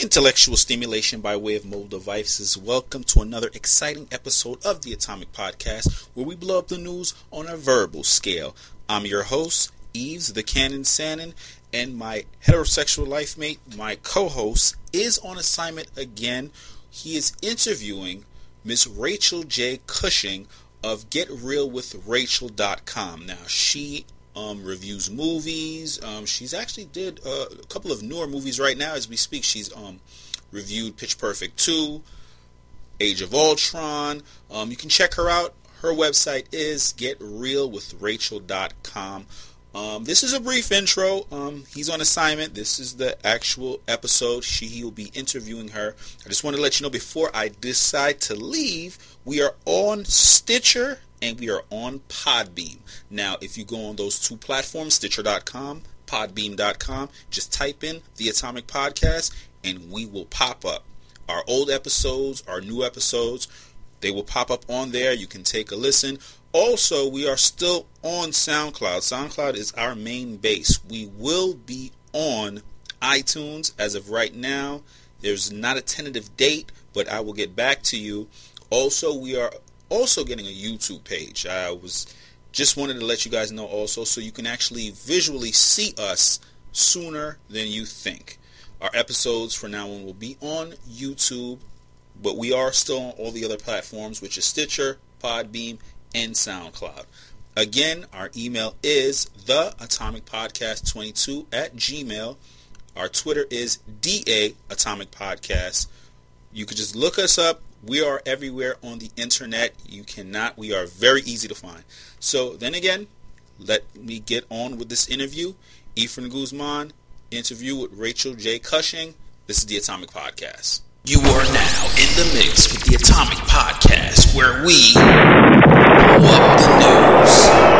Intellectual stimulation by way of mobile devices. Welcome to another exciting episode of the Atomic Podcast where we blow up the news on a verbal scale. I'm your host, Eves the Cannon Sannon, and my heterosexual life mate, my co host, is on assignment again. He is interviewing Miss Rachel J. Cushing of GetRealWithRachel.com. Now, she um, reviews movies. Um, she's actually did uh, a couple of newer movies right now as we speak. She's um, reviewed Pitch Perfect 2, Age of Ultron. Um, you can check her out. Her website is getrealwithrachel.com. Um, this is a brief intro. Um, he's on assignment. This is the actual episode. She he will be interviewing her. I just want to let you know before I decide to leave, we are on Stitcher and we are on Podbean. Now, if you go on those two platforms, Stitcher.com, Podbean.com, just type in the Atomic Podcast and we will pop up. Our old episodes, our new episodes, they will pop up on there. You can take a listen. Also, we are still on SoundCloud. SoundCloud is our main base. We will be on iTunes as of right now. There's not a tentative date, but I will get back to you. Also, we are also getting a YouTube page. I was just wanted to let you guys know also so you can actually visually see us sooner than you think. Our episodes for now on will be on YouTube, but we are still on all the other platforms, which is Stitcher, Podbean, and SoundCloud. Again, our email is the atomic podcast 22 at gmail. Our Twitter is DA Atomic Podcast. You could just look us up we are everywhere on the internet. You cannot, we are very easy to find. So then again, let me get on with this interview. Efren Guzman, interview with Rachel J. Cushing. This is the Atomic Podcast. You are now in the mix with the Atomic Podcast, where we blow up the news.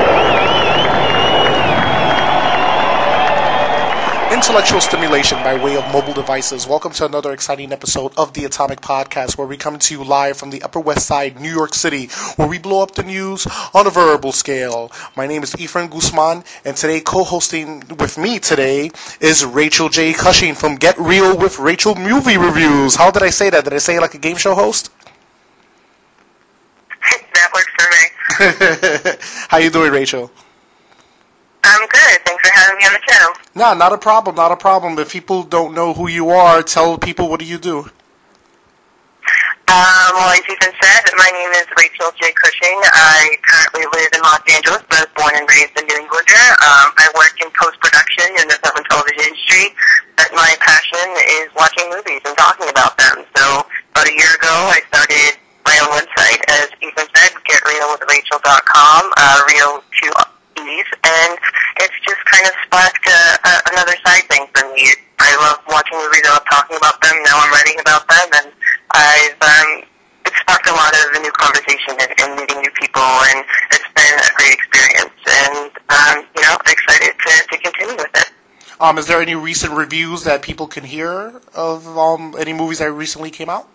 Intellectual stimulation by way of mobile devices. Welcome to another exciting episode of the Atomic Podcast, where we come to you live from the Upper West Side, New York City, where we blow up the news on a verbal scale. My name is Efren Guzman, and today co-hosting with me today is Rachel J. Cushing from Get Real with Rachel Movie Reviews. How did I say that? Did I say it like a game show host? That works for me. How you doing, Rachel? I'm good. Thanks for having me on the show. No, not a problem, not a problem. If people don't know who you are, tell people what do you do? Um, well, as Efren said, my name is Rachel J. Cushing. I currently live in Los Angeles, but was born and raised in New England. Um, I work in post-production in the film and television industry, but my passion is watching movies and talking about them. So about a year ago, I started my own website, as Efren said, getrealwithrachel.com, uh, real to ease, and it's just kind of sparked a, a, another side thing for me. I love watching movies. I love talking about them. Now I'm writing about them, and I've um, it sparked a lot of a new conversation and, and meeting new people, and it's been a great experience. And um, you know, excited to, to continue with it. Um, is there any recent reviews that people can hear of um, any movies that recently came out?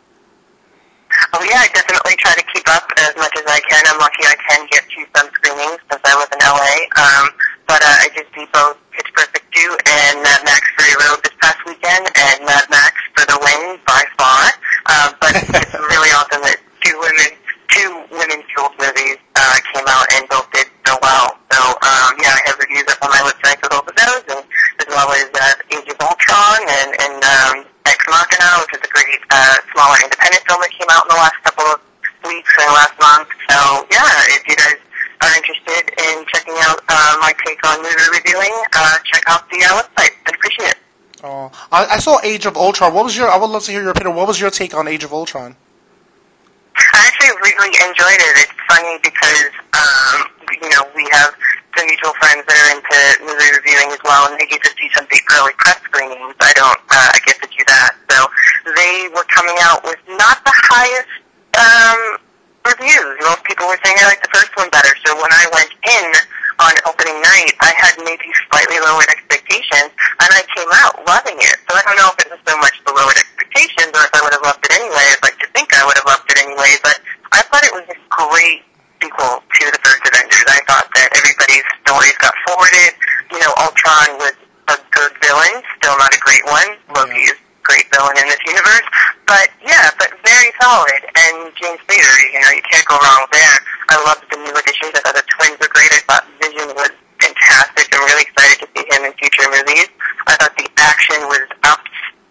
Oh yeah, I definitely try to keep up as much as I can. I'm lucky I can get to some screenings since I live in LA. Um, but uh, I just did both Pitch Perfect 2 and Mad Max Fury Road this past weekend, and Mad Max for the win by far. Uh, but it's really awesome that two women, two women-fueled movies uh, came out and both did so well. So um, yeah, I have reviews up on my website for both of those, and as well as uh, Age of Ultron and, and um, Ex Machina, which is a great uh, smaller independent film that came out in the last couple of weeks or last month. So yeah, if you guys are interested in checking out uh, my take on movie reviewing, uh, check out the uh, website. I'd appreciate it. Oh, I, I saw Age of Ultron. What was your? I would love to hear your opinion. What was your take on Age of Ultron? I actually really enjoyed it. It's funny because um, you know we have some mutual friends that are into movie reviewing as well, and they get to see some big early press screenings. I don't uh, I get to do that, so they were coming out with not the highest um, reviews. Most people were saying I like the first one better. So when I went in on opening night, I had maybe slightly lowered expectations, and I came out loving it. So I don't know if it was so much the lowered expectations, or if I would have loved it anyway. I'd like to think I would have loved it anyway, but I thought it was a great sequel to the first Avengers. I thought that everybody's stories got forwarded. You know, Ultron was a good villain, still not a great one. Loki is a great villain in this universe. But yeah, but very solid. And James Spader, you know, you can't go wrong there. I loved the new additions. I thought the twins were great. I thought Vision was fantastic. I'm really excited to see him in future movies. I thought the action was up,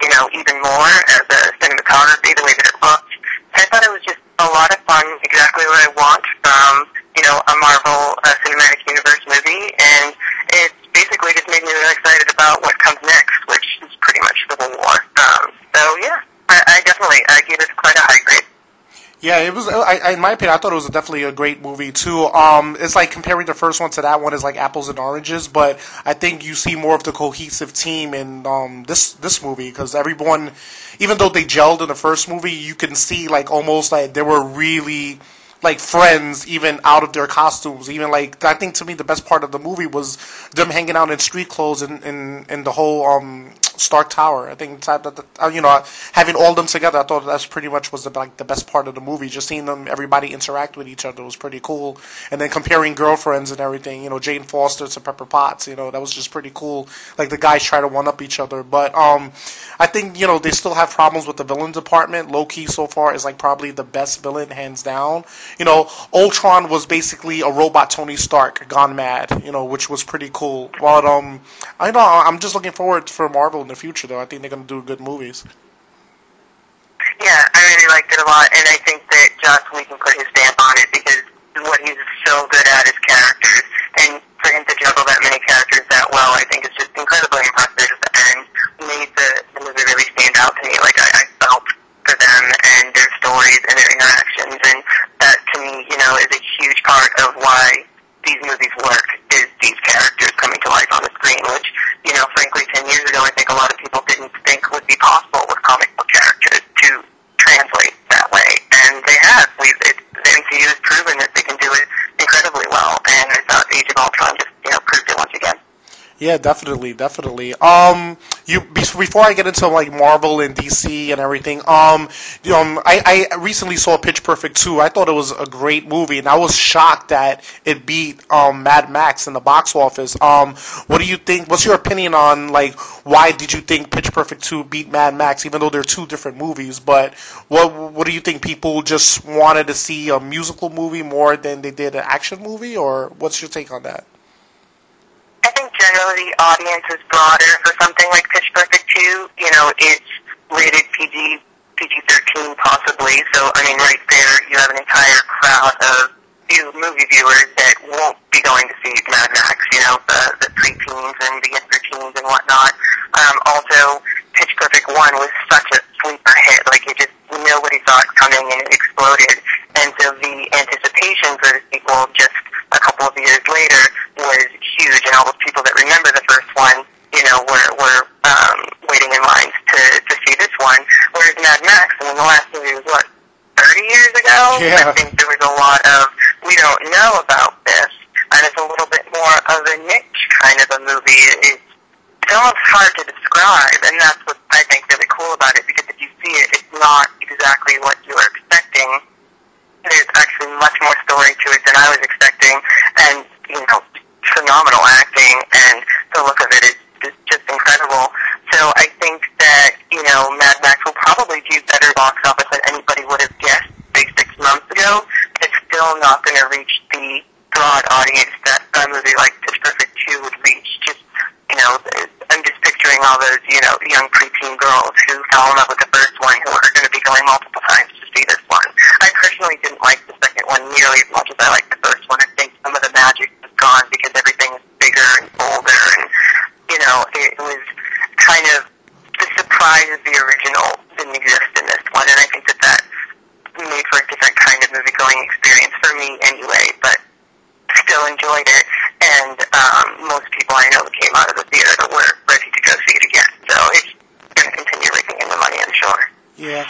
you know, even more as a cinematography, the way that it looked. I thought it was just a lot of fun, exactly what I want from, you know, a Marvel uh, Cinematic Universe movie, and it's basically just made me really excited about what comes next, which is pretty much Civil War. Um, so yeah, I, I definitely I give it quite a high grade. Yeah, it was. I, in my opinion, I thought it was definitely a great movie too. Um, it's like comparing the first one to that one is like apples and oranges, but I think you see more of the cohesive team in um, this this movie because everyone, even though they gelled in the first movie, you can see like almost like they were really like friends even out of their costumes. Even like I think to me the best part of the movie was them hanging out in street clothes in in, in the whole um, Stark Tower. I think that, uh, you know having all them together, I thought that's pretty much was the like the best part of the movie. Just seeing them everybody interact with each other was pretty cool. And then comparing girlfriends and everything, you know Jane Foster to Pepper Potts, you know that was just pretty cool. Like the guys try to one up each other, but um, I think you know they still have problems with the villain department. Loki so far is like probably the best villain hands down you know, Ultron was basically a robot Tony Stark gone mad, you know, which was pretty cool. But um, I know I'm just looking forward for Marvel in the future, though. I think they're gonna do good movies. Yeah, I really liked it a lot, and I think that Joss Whedon put his stamp on it because what he's so good at is characters, and for him to juggle that many characters that well, I think is just incredibly impressive, and made the, the movie really stand out to me. Like I, I felt for them and their stories and their interactions, and that to me, you know, is a huge part of why these movies work is these characters coming to life on the screen, which, you know, frankly, 10 years ago, I think a lot of people didn't think would be possible with comic book characters to translate that way. And they have. We've, it, the MCU has proven that they can do it incredibly well, and I thought Age of Ultron just, you know, proved it once again. Yeah, definitely, definitely. Um, you before I get into like Marvel and DC and everything, um, um, I, I recently saw Pitch Perfect 2. I thought it was a great movie, and I was shocked that it beat um Mad Max in the box office. Um, what do you think? What's your opinion on like why did you think Pitch Perfect 2 beat Mad Max, even though they're two different movies? But what what do you think? People just wanted to see a musical movie more than they did an action movie, or what's your take on that? Generally the audience is broader for something like Pitch Perfect 2. You know, it's rated PG, PG-13 possibly. So, I mean, right there you have an entire crowd of few movie viewers that won't be going to see Mad Max, you know, the, the preteens and the preteens and whatnot. Um, also, Pitch Perfect 1 was such a sleeper hit. Like, it just, nobody saw it coming and it exploded. And so the anticipation for the sequel just a couple of years later was huge, and all those people that remember the first one, you know, were were um, waiting in lines to to see this one. Whereas Mad Max, I mean, the last movie was what thirty years ago. Yeah. I think there was a lot of we don't know about this, and it's a little bit more of a niche kind of a movie. It's it's almost hard to describe, and that's what I think really cool about it. Because if you see it, it's not exactly what you were expecting. There's actually much more story to it than I was expecting, and you know, phenomenal acting, and the look of it is, is just incredible. So I think that, you know, Mad Max will probably do better box office than anybody would have guessed, say, six months ago. It's still not going to reach the broad audience that a movie like Pitch Perfect 2 would reach. Just, you know, I'm just picturing all those, you know, young preteen girls who fell in love with the first one who are going to be going multiple times to see this one. I personally didn't like the second one nearly as much as I liked the first one. I think some of the magic is gone because everything is bigger and bolder and, you know, it was kind of the surprise of the original didn't exist in this one, and I think that that made for a different kind of movie-going experience for me anyway, but still enjoyed it, and um, most people I know who came out of the theater were ready to go see it again, so it's going to continue raking in the money, I'm sure. Yeah,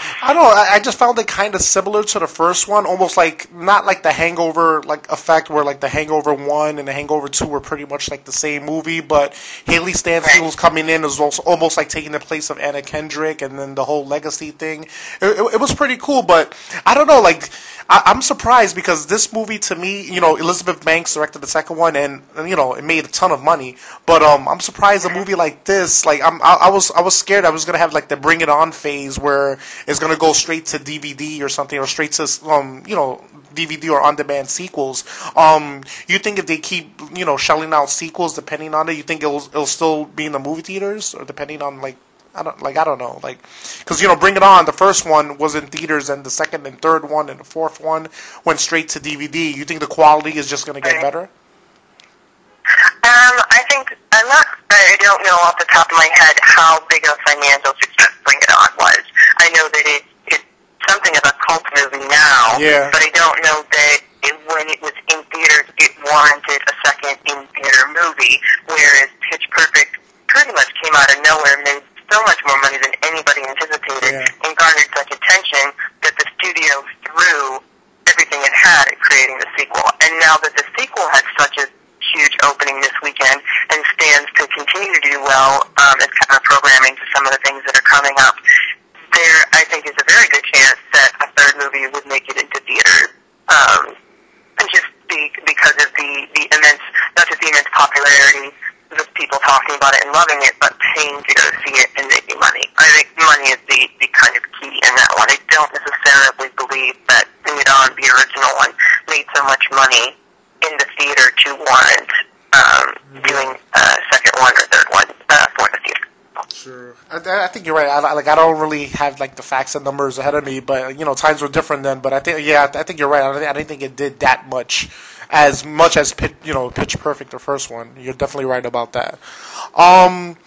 I just found it kind of similar to the first one, almost like not like the Hangover like effect, where like the Hangover one and the Hangover two were pretty much like the same movie, but Hailee Steinfeld's coming in is also almost like taking the place of Anna Kendrick, and then the whole legacy thing. It, it, it was pretty cool, but I don't know, like. I, am surprised because this movie, to me, you know, Elizabeth Banks directed the second one, and, and you know, it made a ton of money. But um, I'm surprised a movie like this, like I'm, I, I was, I was scared I was gonna have like the Bring It On phase where it's gonna go straight to DVD or something, or straight to um, you know, DVD or on-demand sequels. Um, you think if they keep, you know, shelling out sequels depending on it, you think it'll it'll still be in the movie theaters, or depending on like I don't like I don't know like because you know Bring It On the first one was in theaters and the second and third one and the fourth one went straight to DVD. You think the quality is just going to get better? Um, I think I'm not. I don't know off the top of my head how big of a financial success Bring It On was. I know that it it's something of a cult movie now. Yeah. But I don't know that it, when it was in theaters, it warranted a second in theater movie. Whereas Pitch Perfect pretty much came out of nowhere, and made so much more money than anybody anticipated Yeah. and garnered such attention that the studio threw everything it had at creating the sequel. And now that the sequel has such a huge opening this weekend and stands to continue to do well um, as kind of programming to some of the things that are coming up, there I think is a very good chance that a third movie would make it into theaters. Um, and just be, because of the, the immense, not just the immense popularity of people talking about it and loving it, but paying to go see it and making money. I think money is the, the kind of key in that one. I don't necessarily believe that On, the original one, made so much money in the theater to warrant um, doing a second one or third one uh, for the theater. Sure. I, I think you're right. I, like I don't really have like the facts and numbers ahead of me, but you know times were different then. But I think yeah, I think you're right. I, I didn't think it did that much, as much as Pitch, you know Pitch Perfect, the first one. You're definitely right about that. Um,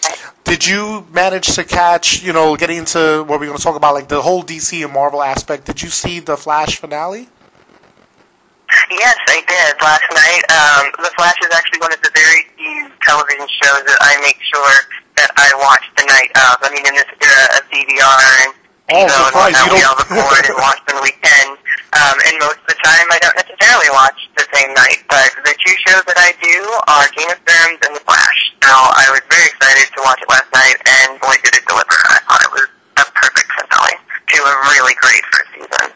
did you manage to catch you know getting into what we're going to talk about like the whole DC and Marvel aspect? Did you see the Flash finale? Yes, I did last night. Um, the Flash is actually one of the very few television shows that I make sure that I watch the night of. I mean, in this era of DVR and Oh, you know, and surprise, whatnot, you we all record and watch on the weekend. Um, and most of the time, I don't necessarily watch the same night. But the two shows that I do are Game of Thrones and The Flash. So I was very excited to watch it last night, and boy, did it deliver! I thought it was a perfect finale to a really great first season.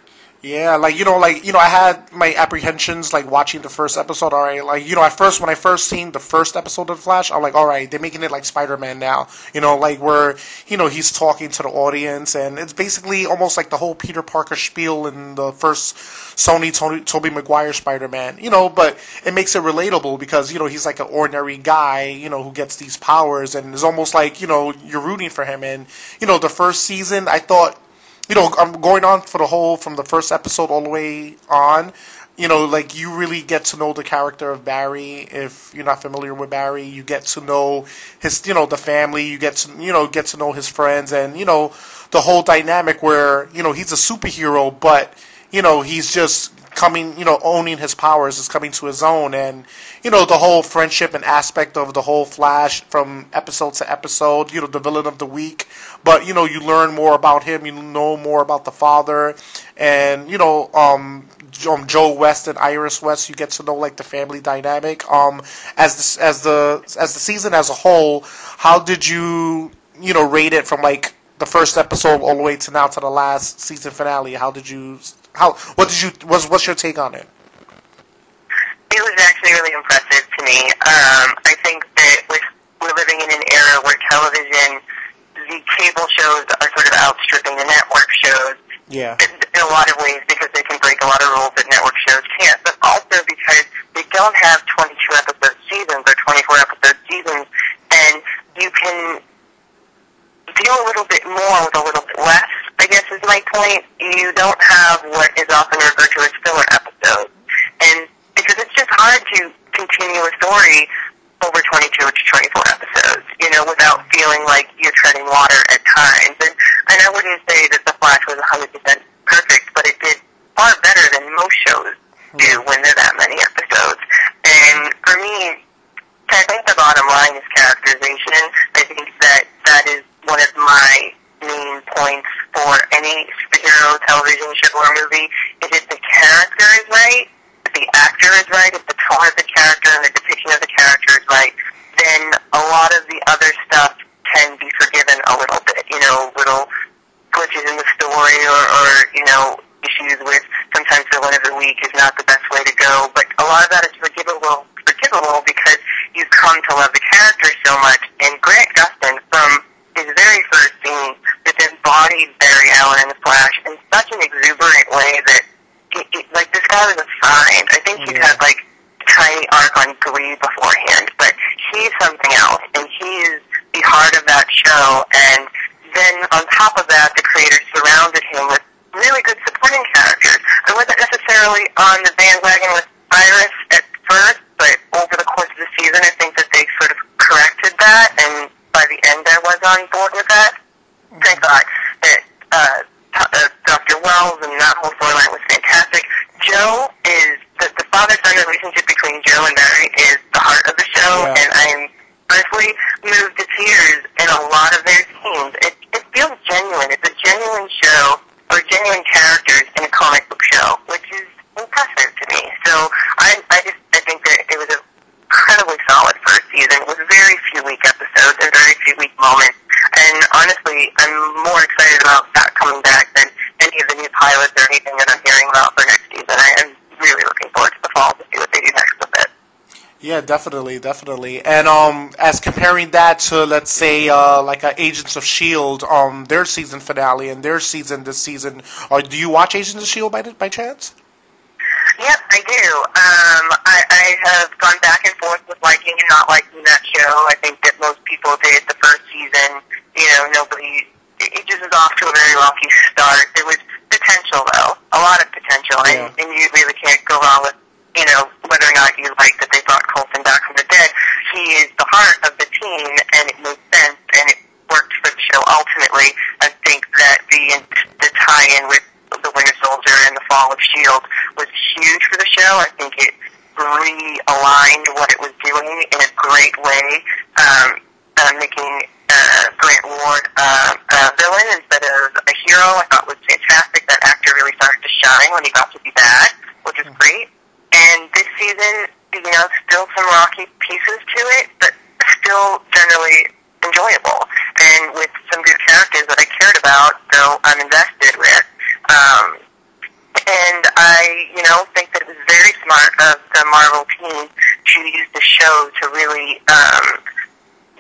Yeah, like you know, like you know, I had my apprehensions like watching the first episode. All right, like you know, at first when I first seen the first episode of Flash, I'm like, all right, they're making it like Spider Man now. You know, like where you know he's talking to the audience, and it's basically almost like the whole Peter Parker spiel in the first Sony Tony, Tobey Maguire Spider Man. You know, but it makes it relatable because you know he's like an ordinary guy, you know, who gets these powers, and it's almost like you know you're rooting for him. And you know, the first season, I thought you know, I'm going on for the whole from the first episode all the way on. You know, like you really get to know the character of Barry. If you're not familiar with Barry, you get to know his, you know, the family. You get to, you know, get to know his friends, and you know, the whole dynamic where you know he's a superhero, but you know he's just coming, you know, owning his powers is coming to his own, and you know the whole friendship and aspect of the whole Flash from episode to episode. You know, the villain of the week, but you know you learn more about him. You know more about the father, and you know, um, um Joe West and Iris West. You get to know like the family dynamic. Um, as the as the as the season as a whole, how did you you know rate it from like the first episode all the way to now to the last season finale? How did you how what did you what's what's your take on it? It was actually really impressive to me. Um, I think that with, we're living in an era where television, the cable shows are sort of outstripping the network shows Yeah. in in a lot of ways because they can break a lot of rules that network shows can't, but also because they don't have 22 episode seasons or 24 episode seasons, and you can do a little bit more with a little bit less, I guess is my point. You don't have what is often referred to as filler episodes. And because it's just hard to continue a story over 22 or 24 episodes, you know, without feeling like you're treading water at times. And, and I wouldn't say that The Flash was 100% perfect, but it did far better than most shows do when there are that many episodes. And for me, I think the bottom line is characterization. I think that that is one of my main points for any superhero television show or movie is if the character is right, if the actor is right, if the tone of the character and the depiction of the character is right, then a lot of the other stuff can be forgiven a little bit. You know, little glitches in the story or, or you know, issues with sometimes the one of the week is not the best way to go. But a lot of that is forgivable, forgivable because you've come to love the character so much. And Grant Gustin, from his very first scene, just embodied Barry Allen in the Flash in such an exuberant way that, it, it, like, this guy was a find. I think he's had like tiny arc on Glee beforehand, but he's something else, and he is the heart of that show. And then on top of that, the creators surrounded him with really good supporting characters. I wasn't necessarily on the bandwagon with Iris at first, but over the course of the season, I think that they sort of corrected that, and by the end, I was on board with that. Thank God that uh, t- uh, Dr. Wells and that whole storyline was fantastic. Joe is the, the father-son relationship between Joe and Barry is the heart of the show, Yeah. and I am personally moved to tears in a lot of their scenes. It, it feels genuine. It's a genuine show or genuine characters in a comic book show, which is impressive to me. So I, I just I think that it was a incredibly solid first season with very few weak episodes and very few weak moments. And honestly, I'm more excited about that coming back than any of the new pilots or anything that I'm hearing about for next season. I am really looking forward to the fall to see what they do next with it. Yeah, definitely, definitely. And um, as comparing that to let's say uh, like uh, Agents of Shield, um, their season finale and their season this season, or do you watch Agents of Shield by by chance? Yep, I do. Um, I, I have gone back and forth with liking and not liking that show. I think that most people did the first season. You know, nobody. It, it just was off to a very rocky start. There was potential, though, a lot of potential, and, and you really can't go wrong with you know whether or not you like that they brought Coulson back from the dead. He is the heart of the team, and it made sense, and it worked for the show. Ultimately, I think that the the tie-in with the Winter Soldier and the Fall of Shield was huge for the show. I think it realigned what it was doing in a great way, um, uh, making uh, Grant Ward uh, a villain instead of a hero. I thought was fantastic. That actor really started to shine when he got to be bad, which is great. And this season, you know, still some rocky pieces to it, but still generally enjoyable. And with some good characters that I cared about, so I'm invested with. Um, and I, you know, think that it was very smart of the Marvel team to use the show to really um,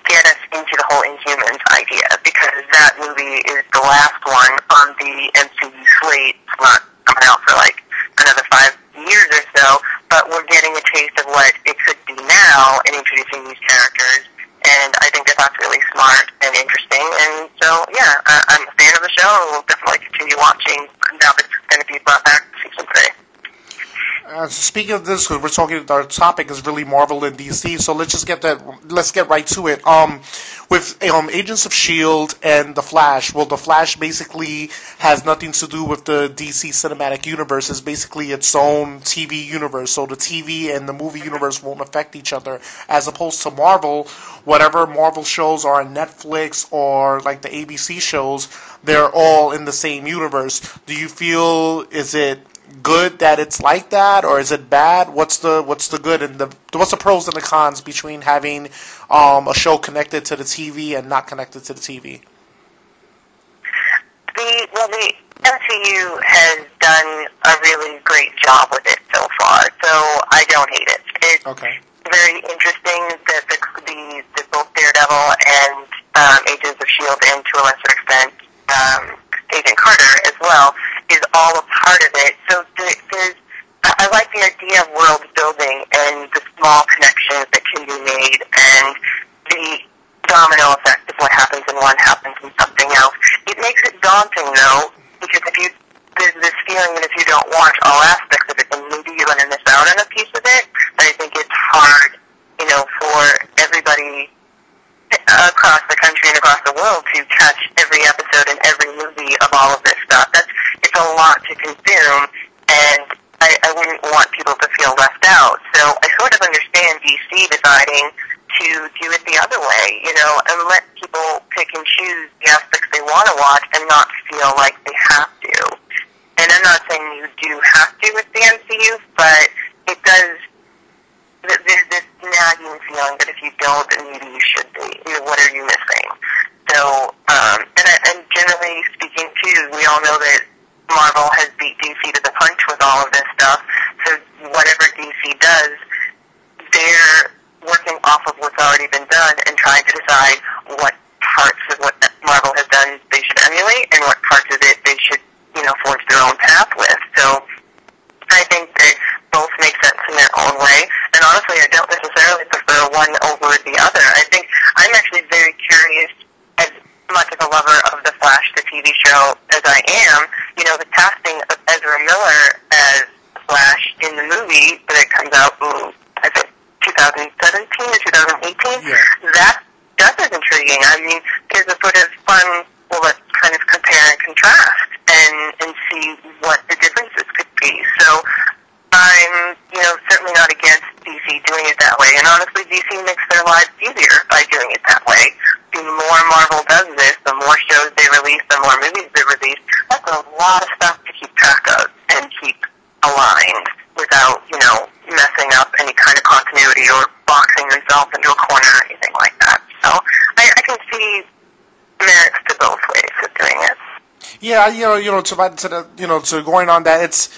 get us into the whole Inhumans idea because that movie is the last one on the MCU slate. It's not coming out for like another five years or so, but we're getting a taste of what it could be now in introducing these characters. And I think that that's really smart and interesting. And so, yeah, I, I'm a fan of the show, and we'll definitely continue watching now that it's going to be brought back to season. Uh, speaking of this, 'cause we're talking, our topic is really Marvel and DC. So let's just get that. Let's get right to it. Um, with um, Agents of Shield and the Flash. Well, the Flash basically has nothing to do with the DC cinematic universe. It's basically its own TV universe. So the TV and the movie universe won't affect each other. As opposed to Marvel, whatever Marvel shows are on Netflix or like the ABC shows, they're all in the same universe. Do you feel is it good that it's like that, or is it bad? What's the what's the good and the what's the pros and the cons between having um, a show connected to the TV and not connected to the TV? The well, the MCU has done a really great job with it so far, so I don't hate it. It's Okay. very interesting that the, the, the both Daredevil and um, Agents of Shield, and to a lesser extent um, Agent Carter as well, is all a part of it. So there, there's I like the idea of world building and the small connections that can be made, and the domino effect of what happens in one happens in something else. It makes it daunting though, because if you there's this feeling that if you don't watch all aspects of it, then maybe you're going to miss out on a piece of it. But I think it's hard, you know, for everybody across the country and across the world to catch every episode and every movie of all of this stuff. That's it's a lot to consume, and I, I wouldn't want people to feel left out. So I sort of understand DC deciding to do it the other way, you know, and let people pick and choose the aspects they want to watch and not feel like they have to. And I'm not saying you do have to with the MCU, but it does. There's this nagging feeling that if you don't, then maybe you should be. What are you missing? So, um, and, and generally speaking, too, we all know that Marvel has beat DC to the punch with all of this stuff. So whatever DC does, they're working off of what's already been done and trying to decide what parts of what Marvel has done they should emulate and what parts of it they should, you know, forge their own path with. So I think that both make sense in their own way. And honestly, I don't necessarily prefer one over the other. I think I'm actually very curious, as much of a lover of the Flash, the TV show, as I am. You know, the casting of Ezra Miller as Flash in the movie that comes out, ooh, I think 2017 or 2018. Yeah. That stuff is intriguing. I mean, there's a sort of fun. Well, let's kind of compare and contrast and and see what the differences could be. So I'm, you know, certainly not against DC doing it that way. And honestly, DC makes their lives easier by doing it that way. The more Marvel does this, the more shows they release, the more movies they release. That's a lot of stuff to keep track of and keep aligned without, you know, messing up any kind of continuity or boxing themselves into a corner or anything like that. So I, I can see merits to both ways of doing it. Yeah, you know, you know, to to the, you know, to going on that, it's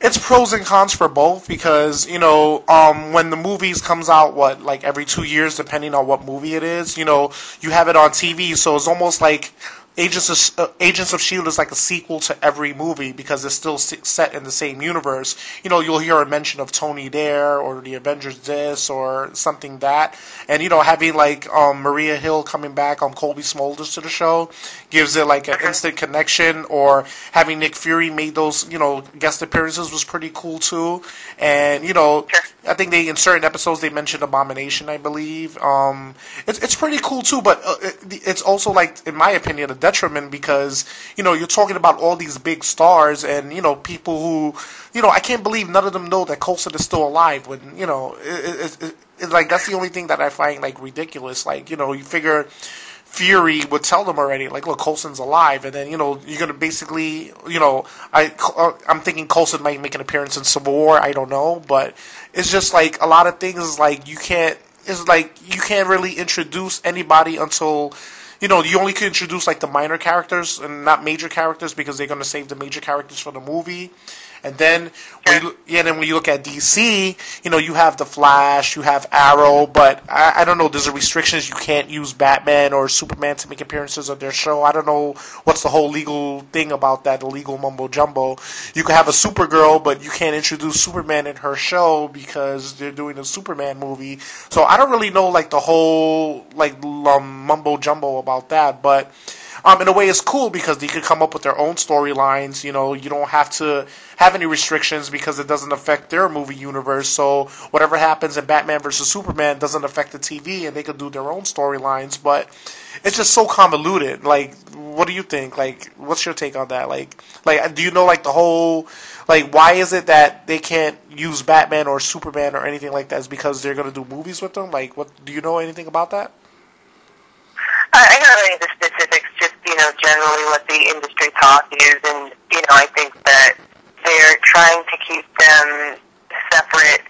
it's pros and cons for both because you know, um, when the movies comes out, what like every two years, depending on what movie it is, you know, you have it on TV, so it's almost like Agents of uh, Agents of Shield is like a sequel to every movie because it's still set in the same universe. You know, you'll hear a mention of Tony there or the Avengers this or something that, and you know, having like um, Maria Hill coming back on Cobie Smulders to the show gives it like an instant connection. Or having Nick Fury made those you know guest appearances was pretty cool too. And you know, Sure. I think they in certain episodes they mentioned Abomination, I believe. Um, it's it's pretty cool too, but uh, it, it's also like, in my opinion, a detriment because you know you're talking about all these big stars and you know people who you know I can't believe none of them know that Coulson is still alive. When you know, it, it, it, it, like that's the only thing that I find like ridiculous. Like you know, you figure. Fury would tell them already, like, look, Coulson's alive, and then you know you're gonna basically, you know, I uh, I'm thinking Coulson might make an appearance in Civil War. I don't know, but it's just like a lot of things. is Like you can't, it's like you can't really introduce anybody until, you know, you only can introduce like the minor characters and not major characters because they're gonna save the major characters for the movie. And then, when you, yeah, then when you look at DC, you know, you have the Flash, you have Arrow, but I, I don't know. There's a restrictions. You can't use Batman or Superman to make appearances on their show. I don't know what's the whole legal thing about that, the legal mumbo jumbo. You can have a Supergirl, but you can't introduce Superman in her show because they're doing a Superman movie. So I don't really know like the whole like um, mumbo jumbo about that, but. Um, in a way, it's cool because they could come up with their own storylines. You know, you don't have to have any restrictions because it doesn't affect their movie universe. So whatever happens in Batman versus Superman doesn't affect the TV, and they could do their own storylines. But it's just so convoluted. Like, what do you think? Like, what's your take on that? Like, like, do you know like the whole like why is it that they can't use Batman or Superman or anything like that? Is because they're gonna do movies with them? Like, what do you know anything about that? I I don't know any of the specifics, just, you know, generally what the industry talk is, and, you know, I think that they're trying to keep them separate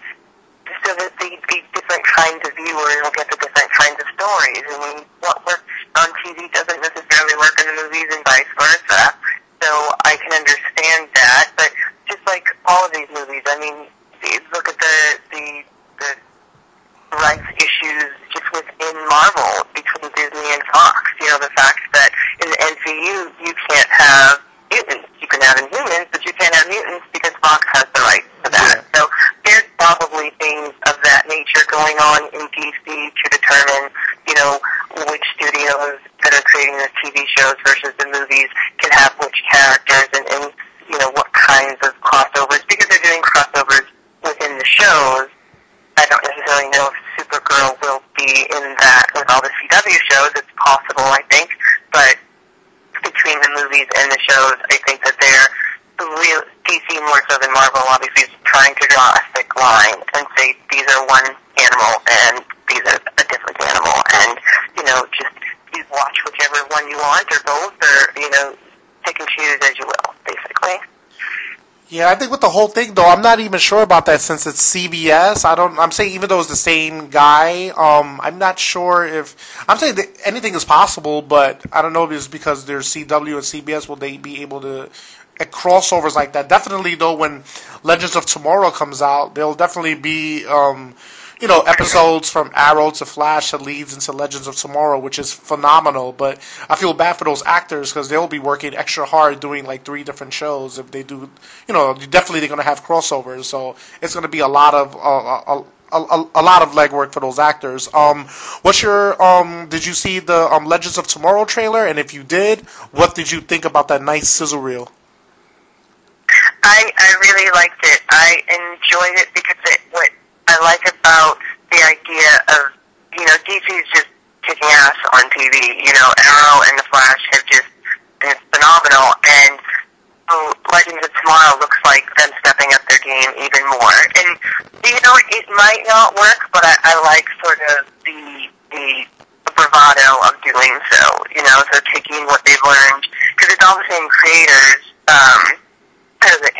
so that the, the different kinds of viewers will get the different kinds of stories. I mean, what works on TV doesn't necessarily work in the movies and vice versa. So I can understand that, but just like all of these movies, I mean, look at the, the, the rights issues just within Marvel between Disney and Fox. You know, the fact that in the MCU you can't have mutants. You can have Inhumans, but you can't have mutants because Fox has the rights to that. So there's probably things of that nature going on in DC to determine, you know, which studios that are creating the TV shows versus the movies can have which characters and, and you know, what kinds of crossovers. Because they're doing crossovers within the shows, I don't necessarily know if Supergirl will be in that with all the CW shows. It's possible, I think, but between the movies and the shows, I think that they're real DC more so than Marvel. Obviously, is trying to draw a thick line and say these are one animal and these are a different animal, and you know, just you watch whichever one you want or both, or pick and choose as you will, basically. Yeah, I think with the whole thing though, I'm not even sure about that since it's CBS. I don't. I'm saying even though it's the same guy, um, I'm not sure if I'm saying anything is possible, but I don't know if it's because there's CW and CBS. Will they be able to at crossovers like that? Definitely though, when Legends of Tomorrow comes out, there'll definitely be. Um, you know, episodes from Arrow to Flash that leads into Legends of Tomorrow, which is phenomenal. But I feel bad for those actors because they'll be working extra hard doing like three different shows if they do. You know, definitely they're going to have crossovers, so it's going to be a lot of. Uh, a, a, a, lot of legwork for those actors. Um, what's your um? Did you see the um, Legends of Tomorrow trailer? And if you did, what did you think about that nice sizzle reel? I I really liked it. I enjoyed it because it what I like about the idea of, you know, DC's just kicking ass on TV. You know, Arrow and The Flash have just been phenomenal, and oh, Legends of Tomorrow looks like them stepping up their game even more. And, you know, it might not work, but I, I like sort of the, the bravado of doing so, you know, so taking what they've learned, because it's all the same creators, um,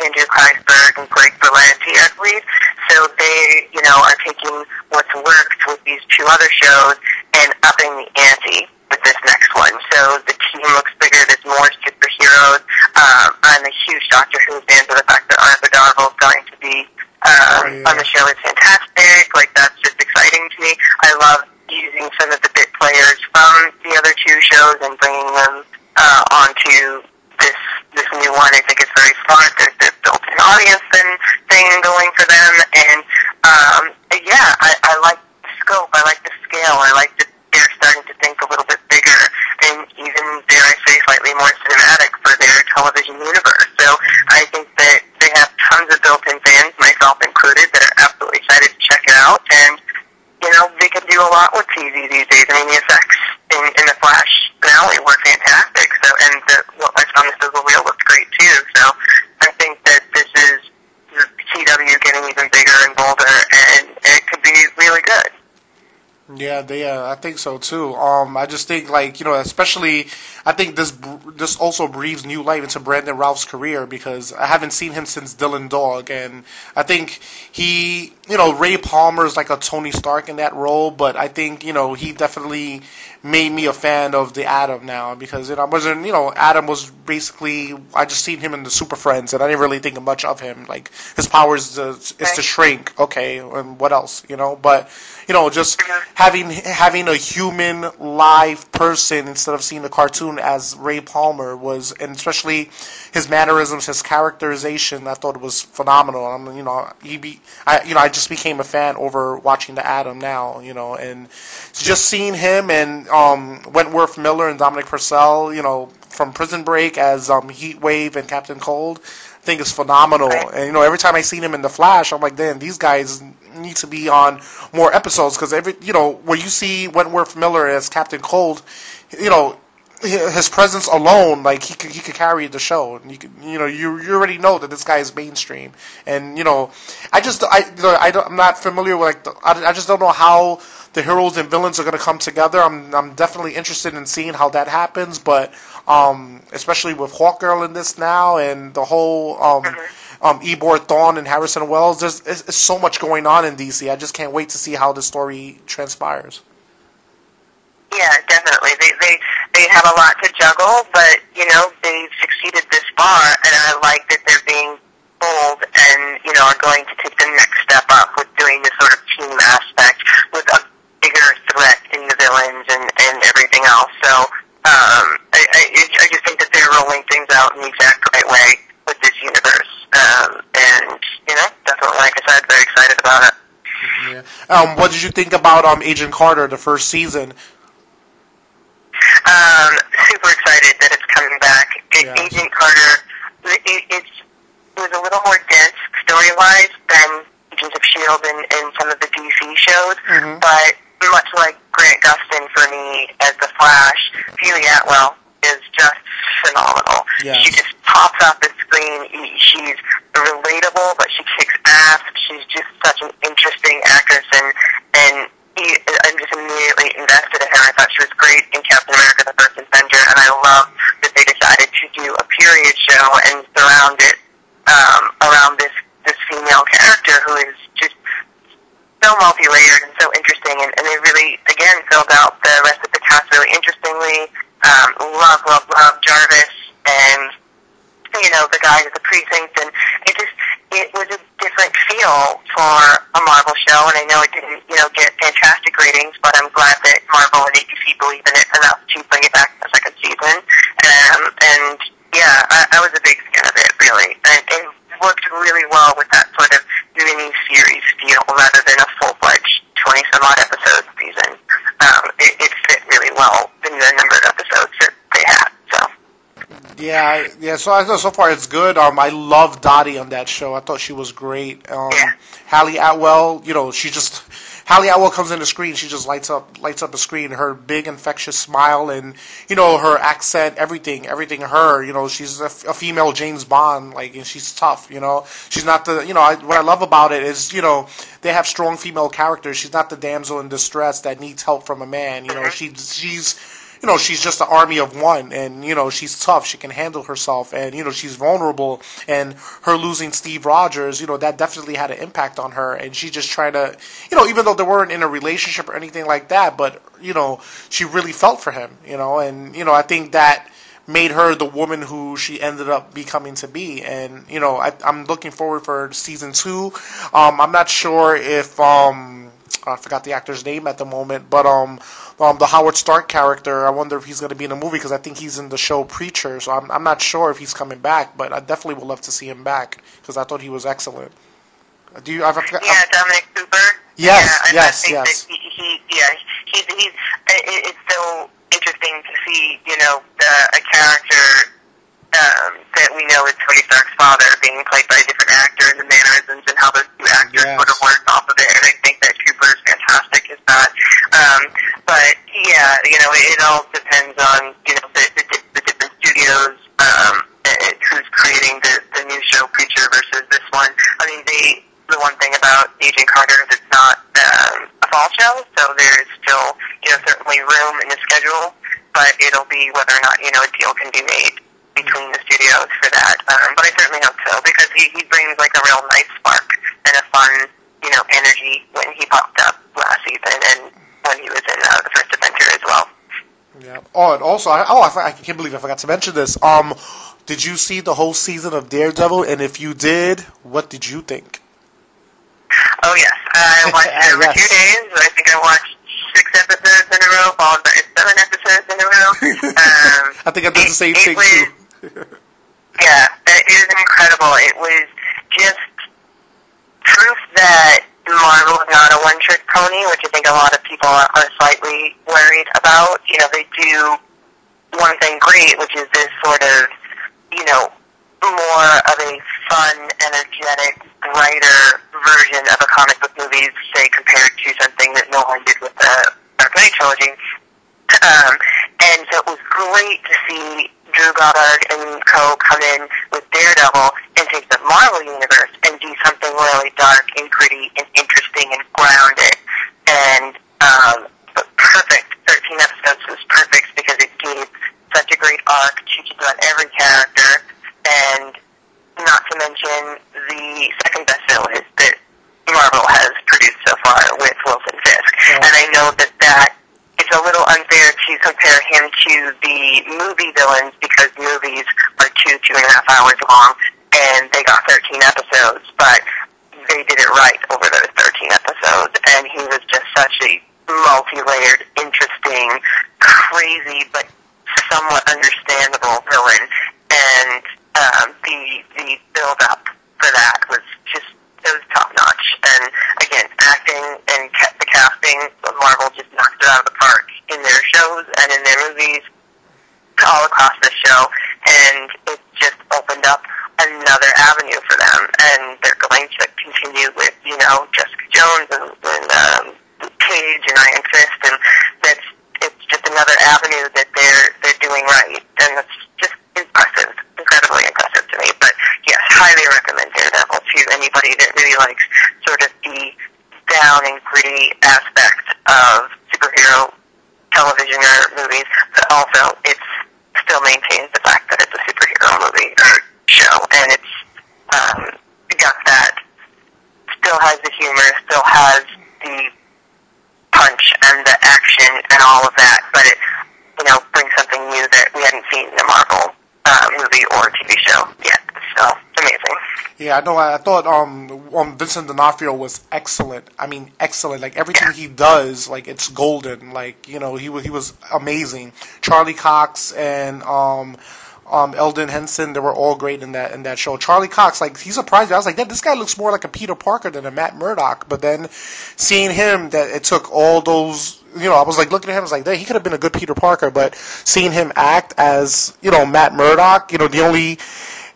Andrew Kreisberg and Greg Berlanti, I believe. So they, you know, are taking what's worked with these two other shows and upping the ante with this next one. So the team looks bigger. There's more superheroes. Um, I'm a huge Doctor Who fan, so the fact that Arthur Darvill is going to be um, oh, yeah. on the show is fantastic. Like that's just exciting to me. I love using some of the bit players from the other two shows and bringing them uh, onto this this new one. I think it's very smart. There's this built-in audience thing, thing going for them, and um, yeah, I, I like the scope. I like the scale. I like that they're starting to think a little bit bigger and even, dare I say, slightly more cinematic for their television universe. So I think that they have tons of built-in fans, myself included, that are absolutely excited to check it out, and you know, they can do a lot with TV these days. I mean, the effects in, in the Flash finale were fantastic. So, and the, what I found the sizzle reel looked great too. So, I think that this is the CW getting even bigger and bolder, and it could be really good. Yeah, they. Uh, I think so too. Um, I just think like you know, especially I think this this also breathes new life into Brandon Routh's career because I haven't seen him since Dylan Dog, and I think he, you know, Ray Palmer is like a Tony Stark in that role, but I think you know he definitely made me a fan of the Atom now because you know, I wasn't, you know, Atom was basically I just seen him in the Super Friends and I didn't really think much of him. Like his power is to, is to shrink, okay, and what else, you know? But you know, just having having a human live person instead of seeing the cartoon as Ray Palmer was, and especially his mannerisms, his characterization, I thought it was phenomenal. I mean, you know, he be, I, you know, I just became a fan over watching the Atom now, you know, and just seeing him and um, Wentworth Miller and Dominic Purcell, you know, from Prison Break as um, Heat Wave and Captain Cold I think is phenomenal. And you know, every time I see him in the Flash, I'm like, damn, these guys need to be on more episodes because every you know when you see Wentworth Miller as Captain Cold, you know. His presence alone, like he could, he could carry the show, and you could, you know, you you already know that this guy is mainstream, and you know, I just I you know, I don't, I'm not familiar with like the, I, I just don't know how the heroes and villains are going to come together. I'm I'm definitely interested in seeing how that happens, but um, especially with Hawkgirl in this now and the whole um, mm-hmm. um, Eobard Thawne and Harrison Wells. There's it's, it's so much going on in DC. I just can't wait to see how the story transpires. Yeah, definitely. They they they have a lot to juggle, but you know they've succeeded this far, and I like that they're being bold and you know are going to take the next step up with doing this sort of team aspect with a bigger threat in the villains and and everything else. So um, I, I, I just think that they're rolling things out in the exact right way with this universe. Um, and, you know, definitely, like I said, very excited about it. Yeah. Um, what did you think about um, Agent Carter, the first season? Um, super excited that it's coming back. Yeah. Agent Carter, it, it's, it was a little more dense story-wise than Agents of S.H.I.E.L.D. and, and some of the DC shows, mm-hmm. but much like Grant Gustin for me as the Flash, Hayley Atwell is just phenomenal. Yeah. She just pops off the screen. She's relatable, but she kicks ass. She's just such an interesting actress, and and I'm just immediately invested in her. I thought she was great in Captain America: The First Avenger, and I love that they decided to do a period show and surround it um, around this this female character who is just so multi-layered and so interesting, and, and they really again filled out the rest of the cast really interestingly. Um, love, love, love Jarvis and you know the guys at the precinct, and it just it was a different feel for a Marvel show, and I know it didn't you know get fantastic ratings, but I'm glad that Marvel and ABC believe in it enough to bring it back for the second season. Um, and yeah, I, I was a big fan of it really, and it worked really well with that sort of mini series feel rather than a full fledged twenty some odd episode season. Um, it, it fit really well in the number of episodes that they had. So. Yeah. So I thought so far it's good. Um, I love Dottie on that show. I thought she was great. Um, Yeah. Hayley Atwell, you know, she just Hayley Atwell comes in the screen. She just lights up, lights up the screen. Her big infectious smile and you know her accent, everything, everything. Her, you know, she's a female James Bond. Like, and she's tough. You know, she's not the. You know, I, what I love about it is, you know, they have strong female characters. She's not the damsel in distress that needs help from a man. You know, she she's you know, she's just an army of one, and you know, she's tough. She can handle herself, and you know, she's vulnerable. And her losing Steve Rogers, you know, that definitely had an impact on her. And she just trying to, you know, even though they weren't in a relationship or anything like that, but you know, she really felt for him, you know, and you know, I think that made her the woman who she ended up becoming to be. And you know, I, I'm looking forward for season two. Um, I'm not sure if um, I forgot the actor's name at the moment, but um, um, the Howard Stark character. I wonder if he's going to be in the movie because I think he's in the show Preacher. So I'm I'm not sure if he's coming back, but I definitely would love to see him back because I thought he was excellent. Do you? I've, I've, Yeah, Dominic Cooper. Yes, yeah, I- yes, I think yes. That he, he, yeah, he's he's. It, it's so interesting to see, you know, the, a character um, that we know is Tony Stark's father being played by a different actor and the mannerisms and how those two actors Yes. sort of work off of it. And I think that is that. Um, but yeah, you know, it, it all depends on you know the, the, the different studios. Um, and who's creating the, the new show Preacher versus this one? I mean, they the one thing about Agent Carter is it's not um, a fall show, so there's still you know certainly room in the schedule, but it'll be whether or not you know a deal can be made between the studios for that. Um, but I certainly hope so because he, he brings like a real nice spark and a fun you know energy when he popped up last season and when he was in uh, the first Adventure as well. Yeah. Oh, and also, I, oh, I, I can't believe I forgot to mention this. Um, did you see the whole season of Daredevil? And if you did, what did you think? Oh yes, I watched it over Yes. two days. I think I watched six episodes in a row, followed by seven episodes in a row. Um, I think I did the it- same it thing was, too. Yeah, it was incredible. It was just proof that Marvel is not a one-trick pony, which I think a lot of people are, are slightly worried about. You know, they do one thing great, which is this sort of, you know, more of a fun, energetic, brighter version of a comic book movie, say, compared to something that Nolan did with the Dark Knight trilogy. Um, and so it was great to see Drew Goddard and co come in with Daredevil and take the Marvel universe and do something really dark and gritty and interesting and grounded. And um, perfect 13 episodes was perfect because it gave such a great arc to just about every character, and not to mention the second best villain that Marvel has produced so far with Wilson Fisk. Yeah. And I know that that a little unfair to compare him to the movie villains because movies are two, two and a half hours long, and they got 13 episodes, but they did it right over those 13 episodes, and he was just such a multi-layered, interesting, crazy, but somewhat understandable villain, and um, the the build-up for that was just it was top notch. And again, acting and the casting, Marvel just knocked it out of the park in their shows and in their movies, all across the show, and it just opened up another avenue for them. And they're going to continue with you know Jessica Jones and, and um, Cage and Iron Fist, and that's it's just another avenue that they're they're doing right, and that's just impressive, incredibly impressive to me. But yes, highly recommend Daredevil to anybody that really likes sort of the down and gritty aspect of superhero television or movies, but also it still maintains the fact that it's a superhero movie or show, and it's um, got that still has the humor, still has the punch and the action and all of that, but it you know brings something new that we hadn't seen in a Marvel uh, movie or TV show yet. So amazing. Yeah, I know. I thought um, um Vincent D'Onofrio was excellent. I mean, excellent. Like everything he does, like it's golden. Like you know, he was he was amazing. Charlie Cox and um um, Elden Henson, they were all great in that in that show. Charlie Cox, like he surprised me. I was like, this guy looks more like a Peter Parker than a Matt Murdock. But then seeing him, that it took all those, you know, I was like looking at him, I was like, he could have been a good Peter Parker. But seeing him act as, you know, Matt Murdock, you know, the only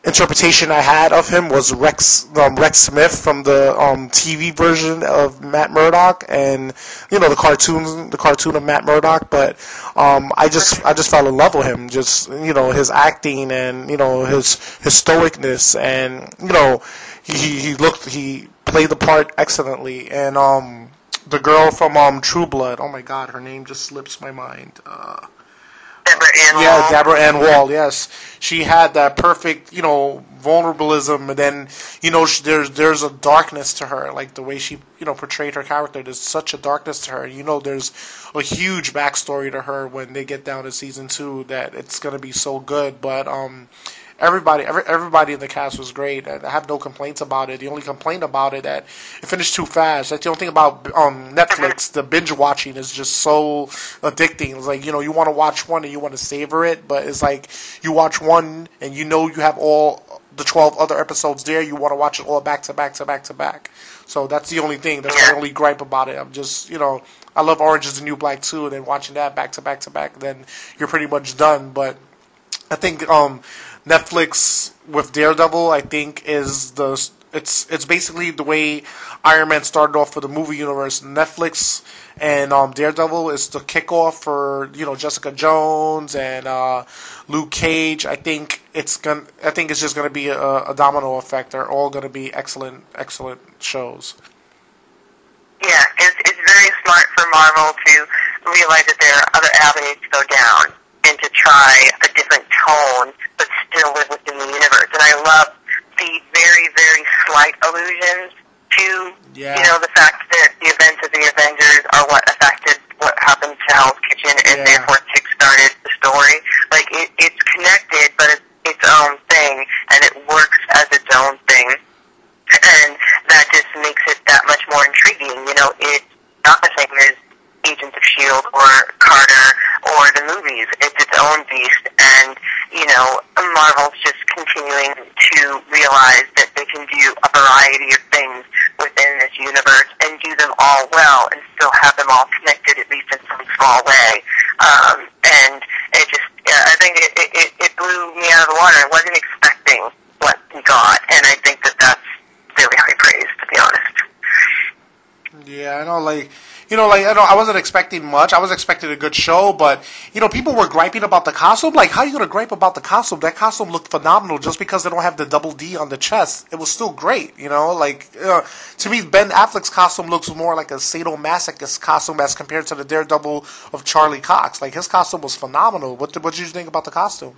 interpretation I had of him was Rex um, Rex Smith from the um, TV version of Matt Murdock, and you know the cartoon the cartoon of Matt Murdock. But um, I just I just fell in love with him. Just you know his acting and you know his his stoicness and you know he he looked he played the part excellently and um the girl from um True Blood. Oh my God, her name just slips my mind. Uh, Deborah Ann yeah, Woll. Deborah Ann Woll. Yes, she had that perfect, you know, vulnerabilism, and then you know, she, there's there's a darkness to her, like the way she, you know, portrayed her character. There's such a darkness to her. You know, there's a huge backstory to her when they get down to season two that it's gonna be so good. But um, everybody, every, everybody in the cast was great. I have no complaints about it. The only complaint about it that it finished too fast. That's the only thing about um, Netflix. The binge watching is just so addicting. It's like you know you want to watch one and you want to savor it, but it's like you watch one and you know you have all the twelve other episodes there. You want to watch it all back to back to back to back. So that's the only thing. That's my only gripe about it. I'm just you know I love Orange is the New Black too, and then watching that back to back to back, then you're pretty much done. But I think um, Netflix with Daredevil, I think, is the it's it's basically the way Iron Man started off for the movie universe. Netflix and um, Daredevil is the kickoff for you know Jessica Jones and uh, Luke Cage. I think it's gonna. I think it's just gonna be a, a domino effect. They're all gonna be excellent, excellent shows. Yeah, it's, it's very smart for Marvel to realize that there are other avenues to go down and to try a different tone, but still live within the universe. And I love the very, very slight allusions to, Yeah. you know, the fact that the events of the Avengers are what affected what happened to Hell's Kitchen and Yeah. therefore kick-started the story. Like, it, it's connected, but it's its own thing, and it works as its own thing and that just makes it that much more intriguing. You know, it's not the same as Agents of Shield or Carter or the movies. It's its own beast, and you know, Marvel's just continuing to realize that they can do a variety of things within this universe and do them all well, and still have them all connected at least in some small way. Um, and it just, yeah, I think it, it, it- blew me out of the water. I wasn't expecting what we got, and I think that that's very high praise, to be honest. Yeah, I know. Like, you know, like I know I wasn't expecting much. I was expecting a good show, but you know, people were griping about the costume. Like, how are you gonna gripe about the costume? That costume looked phenomenal. Just because they don't have the double D on the chest, it was still great. You know, like uh, to me, Ben Affleck's costume looks more like a sadomasochist costume as compared to the Daredevil of Charlie Cox. Like his costume was phenomenal. What did, what did you think about the costume?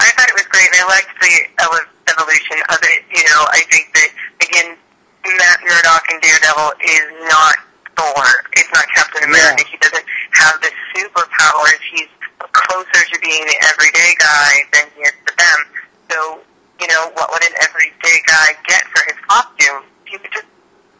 I thought it was great, I liked the evolution of it. You know, I think that again, Matt Murdock and Daredevil is not Thor. It's not Captain America. Yeah. He doesn't have the superpowers. He's closer to being the everyday guy than he is to them. So, you know, what would an everyday guy get for his costume? He would just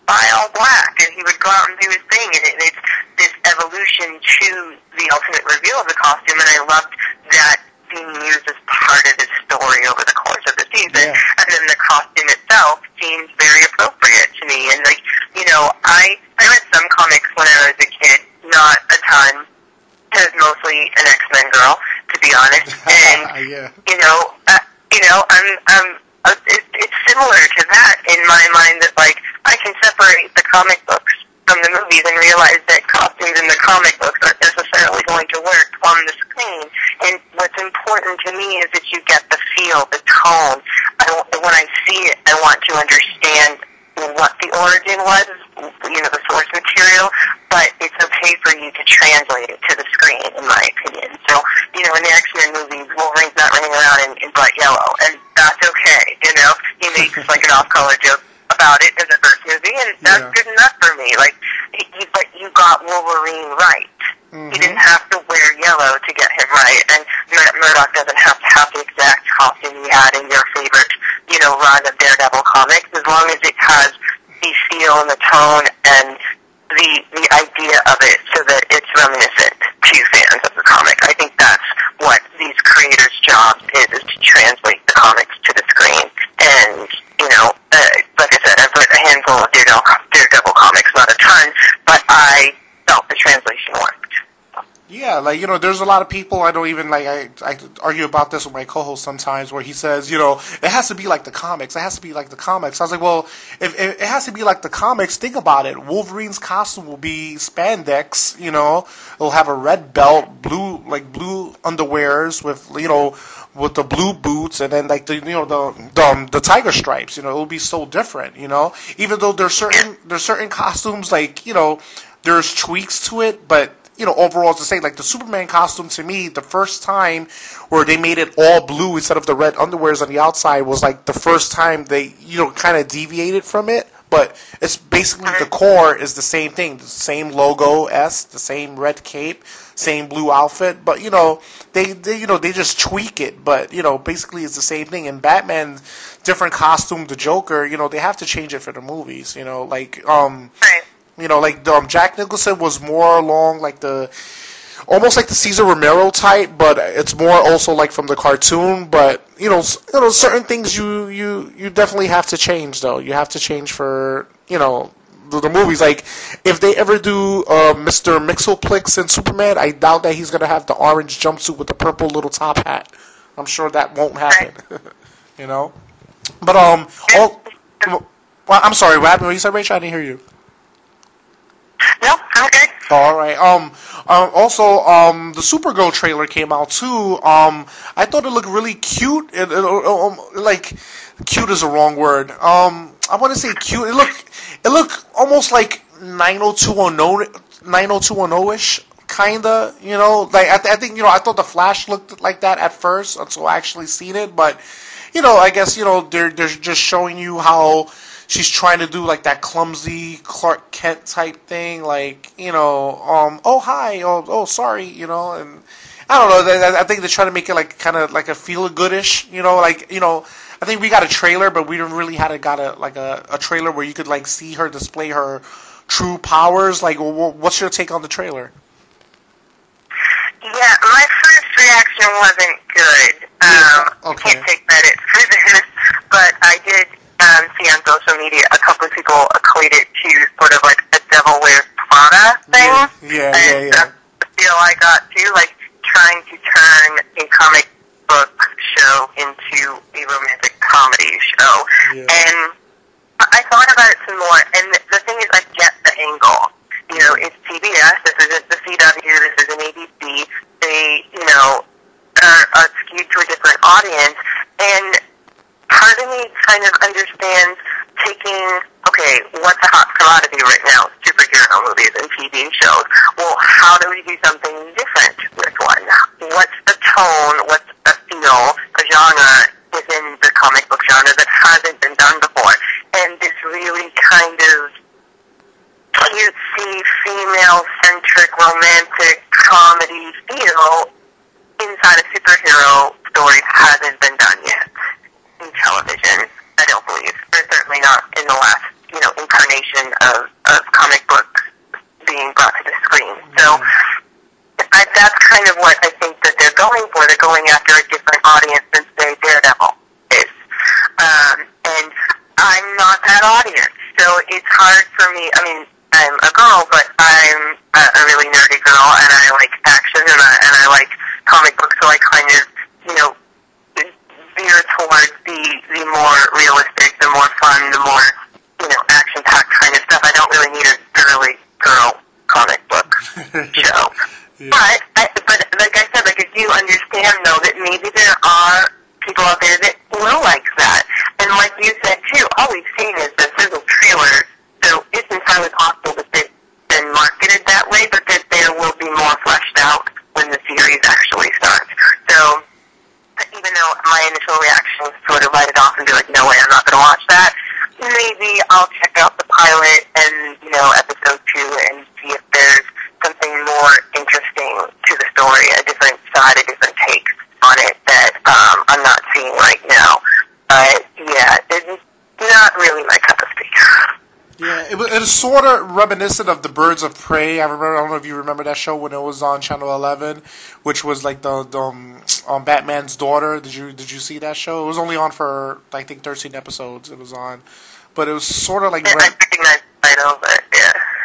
buy all black, and he would go out and do his thing. And it, it's this evolution to the ultimate reveal of the costume, and I loved that being used as part of his story over the course of the season. Yeah. And then the costume itself seems very appropriate to me. And like, you know, I I read some comics when I was a kid, not a ton. I was mostly an X Men girl, to be honest. And yeah. you know, uh, you know, I'm, I'm, uh, it, it's similar to that in my mind that like I can separate the comic books from the movies and realize that costumes in the comic books aren't necessarily going to work on the screen. And what's important to me is that you get the feel, the tone. I, when I see it, I want to understand what the origin was, you know, the source material, but it's okay for you to translate it to the screen, in my opinion. So, you know, in the X-Men movies, Wolverine's not running around in, in bright yellow, and that's okay, you know? He makes like an off-color joke about it in the first movie, and that's Yeah. good enough for me. Like, he, but you got Wolverine right. Mm-hmm. He didn't have to wear yellow to get him right, and Murdock doesn't have to have the exact costume he had in your favorite, you know, run of Daredevil comics, as long as it has the feel and the tone and the the idea of it, so that it's reminiscent to fans of the comic. I think that's what these creators' job is: is to translate the comics to the screen. And you know, uh, like I said, I've read a handful of Daredevil, Daredevil comics, not a ton, but I felt the translation worked. Yeah, like you know, there's a lot of people I don't even like. I I argue about this with my co-host sometimes, where he says, you know, it has to be like the comics. It has to be like the comics. I was like, well, if, if it has to be like the comics, think about it. Wolverine's costume will be spandex. You know, it'll have a red belt, blue like blue underwears with you know with the blue boots, and then like the you know the the, um, the tiger stripes. You know, it'll be so different. You know, even though there's certain there's certain costumes like you know there's tweaks to it, but you know, overall to say like the Superman costume to me, the first time where they made it all blue instead of the red underwears on the outside was like the first time they, you know, kind of deviated from it. But it's basically the core is the same thing, the same logo S, the same red cape, same blue outfit. But you know, they, they you know they just tweak it. But you know, basically it's the same thing. And Batman, different costume, the Joker, you know, they have to change it for the movies. You know, like um. Right you know, like um, Jack Nicholson was more along like the almost like the Cesar Romero type, but it's more also like from the cartoon. But you know, you know, certain things you you you definitely have to change though. You have to change for you know the, the movies. Like if they ever do uh, Mr. Mxyzptlk in Superman, I doubt that he's gonna have the orange jumpsuit with the purple little top hat. I'm sure that won't happen. you know, but um, all, well, I'm sorry, what happened? What you said, Rachel? I didn't hear you. No, okay. All right. Um. Um. Also, um, the Supergirl trailer came out too. Um. I thought it looked really cute. It, it, um, like, cute is a wrong word. Um. I want to say cute. It looked. It looked almost like 90210 90210 ish kinda, you know, like I, th- I, think you know I thought the Flash looked like that at first until I actually seen it, but you know I guess you know they're they're just showing you how she's trying to do like that clumsy Clark Kent type thing, like you know, um, oh hi, oh oh sorry, you know, and I don't know. I think they're trying to make it like kind of like a feel goodish, you know, like you know. I think we got a trailer, but we didn't really had a got a like a, a trailer where you could like see her display her true powers. Like, what's your take on the trailer? Yeah, my first reaction wasn't good. Um, okay. Can't take credit for this, but I did um, see on social media a couple of people equate it to sort of like a Devil Wears Prada thing. Yeah, yeah, and yeah, yeah. That's the feel I got too, like trying to turn a comic book show into a romantic comedy show. Yeah. And I thought about it some more, and the thing is, I get the angle. You know, it's CBS. This isn't the CW. This isn't ABC. They, you know, are, are skewed to a different audience, and part of me kind of understands taking, okay, what's a hot commodity right now? Superhero movies and TV shows. Well, how do we do something different with one? What's the tone? What's the feel, a genre within the comic book genre that hasn't been done before? And this really kind of cutesy, female-centric, romantic comedy feel inside a superhero story hasn't been done yet in television. I don't believe, or certainly not in the last, you know, incarnation of, of comic books being brought to the screen. So I, that's kind of what I think that they're going for. They're going after a different audience than say Daredevil is, um, and I'm not that audience. So it's hard for me. I mean, I'm a girl, but I'm a, a really nerdy girl, and I like action, and I, and I like comic books. So I kind of, you know, veer towards the the more realistic, the more fun, the more you know action packed kind of stuff. I don't really need a girly girl comic book show. yeah. But I, but like I said, like I do understand though that maybe there are people out there that will like that. And like you said too, all we've seen is the sizzle trailer, so it's entirely possible that they've been marketed that way, but that there will be more fleshed out when the series actually starts. So even though my initial reaction was sort of write it off and be like, no way, I'm not going to watch that, maybe I'll check out the pilot and, you know, episode two and see if there's something more interesting But yeah, it's not really my cup of tea. Yeah, it was, it was sort of reminiscent of the Birds of Prey. I remember. I don't know if you remember that show when it was on Channel Eleven, which was like the, the um, um, Batman's daughter. Did you did you see that show? It was only on for I think thirteen episodes. It was on, but it was sort of like. Yeah, I recognize the title, but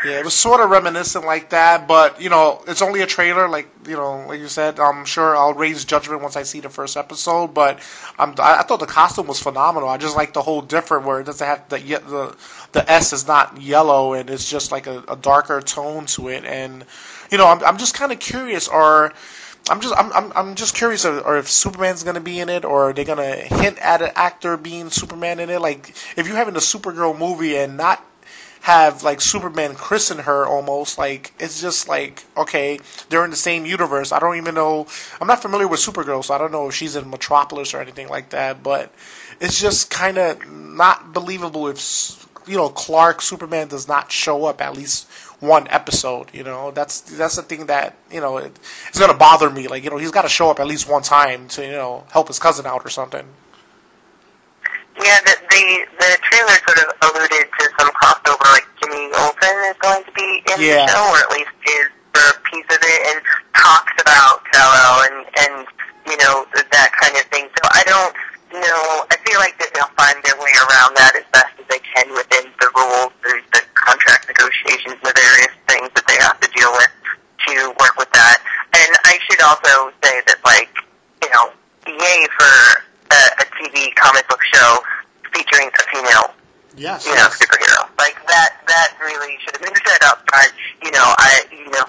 yeah. It was sort of reminiscent like that, but you know, it's only a trailer. Like you know, like you said, I'm sure I'll raise judgment once I see the first episode. But I'm, I, I thought the costume was phenomenal. I just like the whole different where it doesn't have the the the S is not yellow and it's just like a, a darker tone to it. And you know, I'm I'm just kind of curious. Or I'm just I'm I'm, I'm just curious, or, or if Superman's gonna be in it, or are they gonna hint at an actor being Superman in it? Like if you're having a Supergirl movie and not have like Superman christen her almost like it's just like okay they're in the same universe. I don't even know. I'm not familiar with Supergirl, so I don't know if she's in Metropolis or anything like that. But it's just kind of not believable if you know Clark Superman does not show up at least one episode. You know that's that's the thing that you know it, it's gonna bother me. Like you know he's got to show up at least one time to you know help his cousin out or something. Yeah, the, the the trailer sort of alluded to some crossover, like Jimmy Olsen is going to be in Yeah. the show, or at least is for a piece of it, and talks about Cello and and you know that kind of thing. So I don't know. I feel like that they'll find their way around that as best as they can within the rules, the, the contract negotiations, the various things that they have to deal with to work with that. And I should also say that, like, you know, yay for a, a TV comic book show featuring a female, Yes. you know, superhero. Like that, that really should have been said up front. You know, I, you know,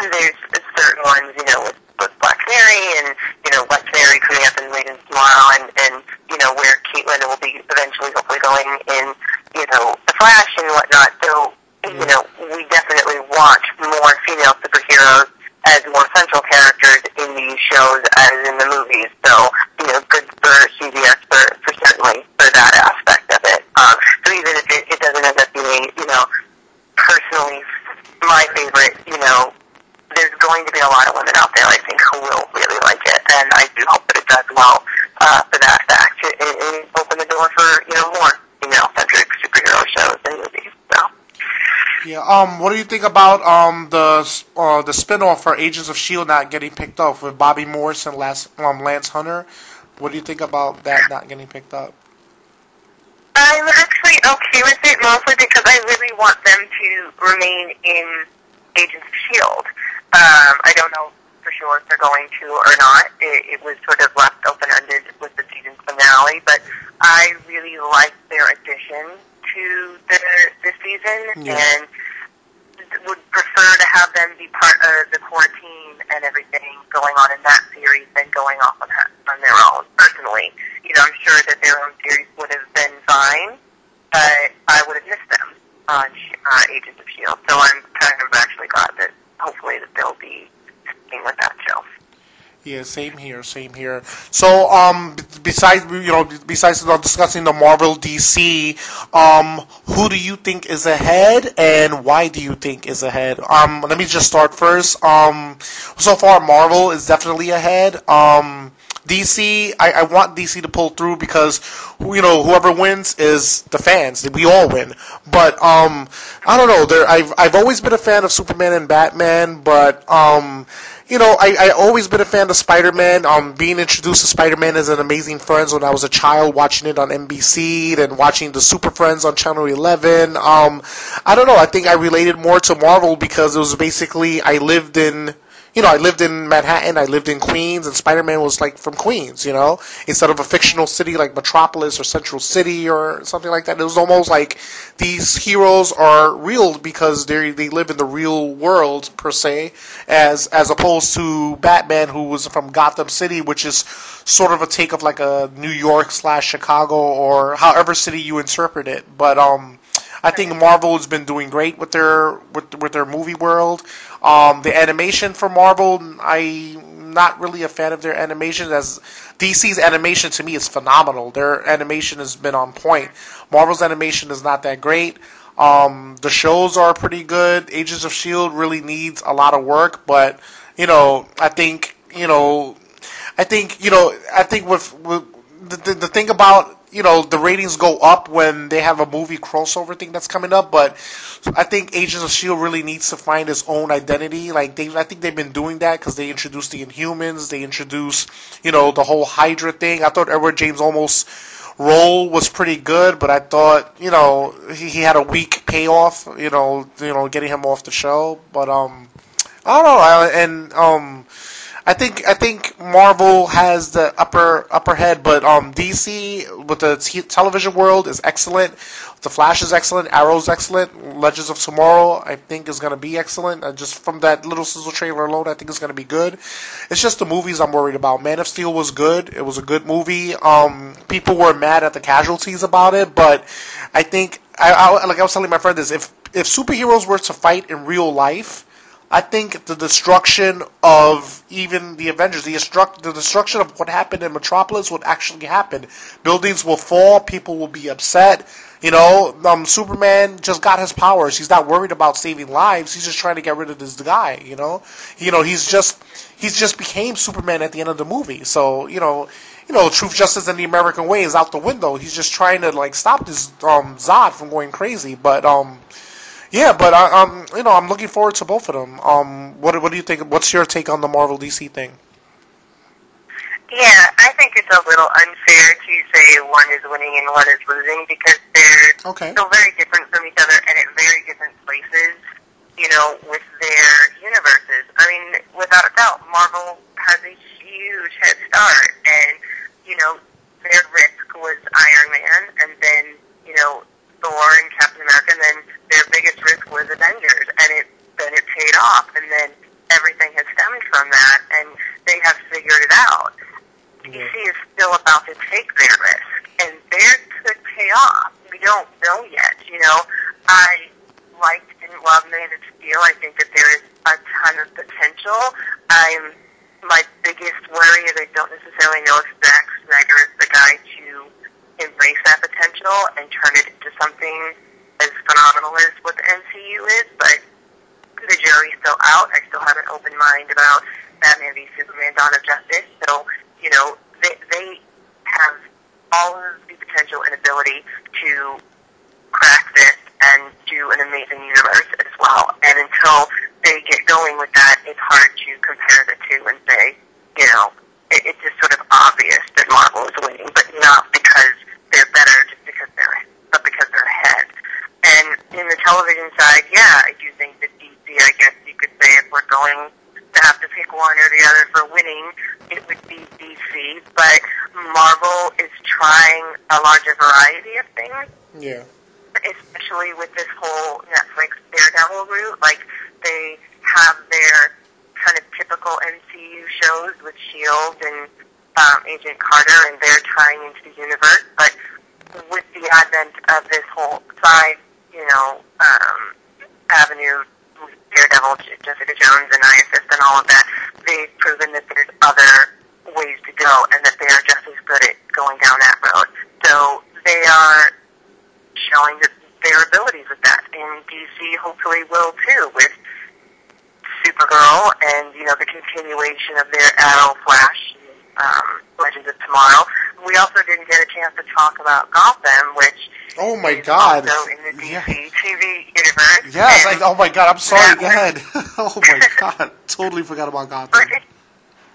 there's certain ones, you know, with, with Black Canary and, you know, West Canary coming up in Legends tomorrow and, and, you know, where Caitlin will be eventually hopefully going in, you know, The Flash and whatnot. So, you know, we definitely want more female superheroes as more central characters in these shows as in the movies. So, you know, good for CBS for, for certainly for that aspect of it. Um, so even if it, it doesn't end up being, you know, personally my favorite, you know, there's going to be a lot of women out there, I think, who will really like it, and I do hope that it does well uh, for that fact and, and open the door for, you know, more female-centric superhero shows and movies. So, Yeah. Um. What do you think about um the uh the spinoff for Agents of Shield not getting picked up with Bobbi Morse and Lance um Lance Hunter? What do you think about that not getting picked up? I'm actually okay with it, mostly because I really want them to remain in Agents of S.H.I.E.L.D. Um, I don't know for sure if they're going to or not. It, it was sort of left open-ended with the season finale, but I really like their addition to the, the season Yeah. and would prefer to have them be part of the core team and everything going on in that series than going off on, her, on their own. Personally, you know, I'm sure that their own series would have been fine, but I would have missed them on uh, Agents of Shield. So I'm kind of actually glad that hopefully that they'll be sticking with that show. Yeah, same here, same here. So, um, besides you know, besides discussing the Marvel DC, um, who do you think is ahead, and why do you think is ahead? Um, let me just start first. Um, so far, Marvel is definitely ahead. Um, DC, I, I want DC to pull through because you know whoever wins is the fans. We all win, but um, I don't know. There, I've I've always been a fan of Superman and Batman, but um, you know, I I always been a fan of Spider Man. Um, being introduced to Spider Man as an Amazing Friends when I was a child, watching it on NBC, then watching the Super Friends on Channel Eleven. Um, I don't know. I think I related more to Marvel because it was basically I lived in you know, I lived in Manhattan, I lived in Queens, and Spider Man was like from Queens, you know, instead of a fictional city like Metropolis or Central City or something like that. It was almost like these heroes are real because they they live in the real world per se, as as opposed to Batman, who was from Gotham City, which is sort of a take of like a New York slash Chicago or however city you interpret it. But um, I think Marvel has been doing great with their with with their movie world. Um, the animation for Marvel, I'm not really a fan of their animation. As DC's animation to me is phenomenal. Their animation has been on point. Marvel's animation is not that great. Um, the shows are pretty good. Agents of Shield really needs a lot of work, but you know, I think you know, I think you know, I think with, with the, the, the thing about you know the ratings go up when they have a movie crossover thing that's coming up, but I think Agents of Shield really needs to find its own identity. Like they, I think they've been doing that because they introduced the Inhumans, they introduced you know the whole Hydra thing. I thought Edward James Olmos' role was pretty good, but I thought you know he, he had a weak payoff. You know, you know, getting him off the show. But um, I don't know. I, and um, I think I think Marvel has the upper upper head, but um, DC with the t- television world is excellent. The Flash is excellent. Arrow's excellent. Legends of Tomorrow I think is going to be excellent. Uh, just from that little sizzle trailer alone, I think it's going to be good. It's just the movies I'm worried about. Man of Steel was good. It was a good movie. Um, people were mad at the casualties about it, but I think I, I like I was telling my friend this if if superheroes were to fight in real life I think the destruction of even the Avengers, the, destruct, the destruction of what happened in Metropolis would actually happen. Buildings will fall, people will be upset. You know, um, Superman just got his powers. He's not worried about saving lives. He's just trying to get rid of this guy. You know, you know, he's just he's just became Superman at the end of the movie. So you know, you know, truth, justice, and the American way is out the window. He's just trying to like stop this um, Zod from going crazy. But um, yeah, but I, um, you know, I'm looking forward to both of them. Um, what what do you think? What's your take on the Marvel DC thing? Yeah, I think it's a little unfair to say one is winning and one is losing because they're okay. so very different from each other and at very different places. You know, with their universes. I mean, without a doubt, Marvel has a huge head start, and you know, their risk was Iron Man, and then you know, Thor and Captain America, and then their biggest risk was Avengers, and it then it paid off, and then everything has stemmed from that, and they have figured it out. Yeah. DC is still about to take their risk, and theirs could pay off. We don't know yet. You know, I liked and love Man of Steel. I think that there is a ton of potential. I'm my biggest worry is I don't necessarily know if Zack Snyder is the guy to embrace that potential and turn it into something as phenomenal as what the MCU is, but the jury's still out. I still have an open mind about Batman v Superman: Dawn of Justice. So, you know, they they have all of the potential and ability to crack this and do an amazing universe as well. And until they get going with that, it's hard to compare the two and say, you know, it, it's just sort of obvious that Marvel is winning, but not because because they're, but because they're ahead. And in the television side, yeah, I do think that DC, I guess you could say, if we're going to have to pick one or the other for winning, it would be DC. But Marvel is trying a larger variety of things Yeah. especially with this whole Netflix Daredevil route. Like they have their kind of typical MCU shows with Shield and um, Agent Carter, and they're tying into the universe. But with the advent of this whole side, you know, um, avenue, Daredevil, Jessica Jones, and ISS, and all of that, they've proven that there's other ways to go, and that they are just as good at going down that road. So they are showing that their abilities with that. And DC hopefully will too with Supergirl and, you know, the continuation of their Arrow Flash um, Legends of Tomorrow. We also didn't get a chance to talk about Gotham, which Oh my is God. also in the DC Yeah. TV universe. Yes. I, oh my God. I'm sorry. Go ahead. oh my God. Totally forgot about Gotham. It,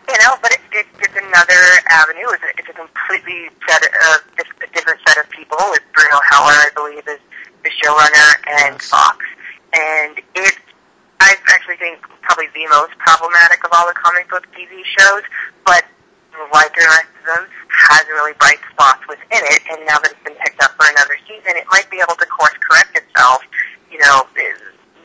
you know, but it, it, it's another avenue. It's a, it's a completely set of a different set of people. With Bruno Heller, I believe, is the showrunner, and Yes. Fox. And it, I actually think, probably the most problematic of all the comic book TV shows. But like the rest of them, has really bright spots within it. And now that it's been picked up for another season, it might be able to course correct itself. You know,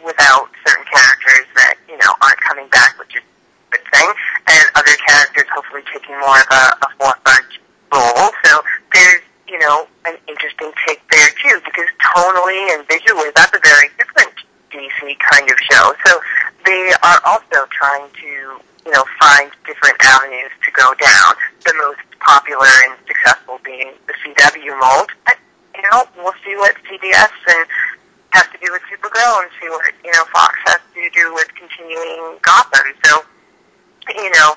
without certain characters that you know aren't coming back, which is a good thing, and other characters hopefully taking more of a, a forefront role. So there's you know an interesting take there too, because tonally and visually, that's a very different DC kind of show. So they are also trying to you know find different avenues to go down. The most popular and successful being the CW mold. But, you know, we'll see what CBS and has to do with Supergirl and see what, you know, Fox has to do with continuing Gotham. So, you know,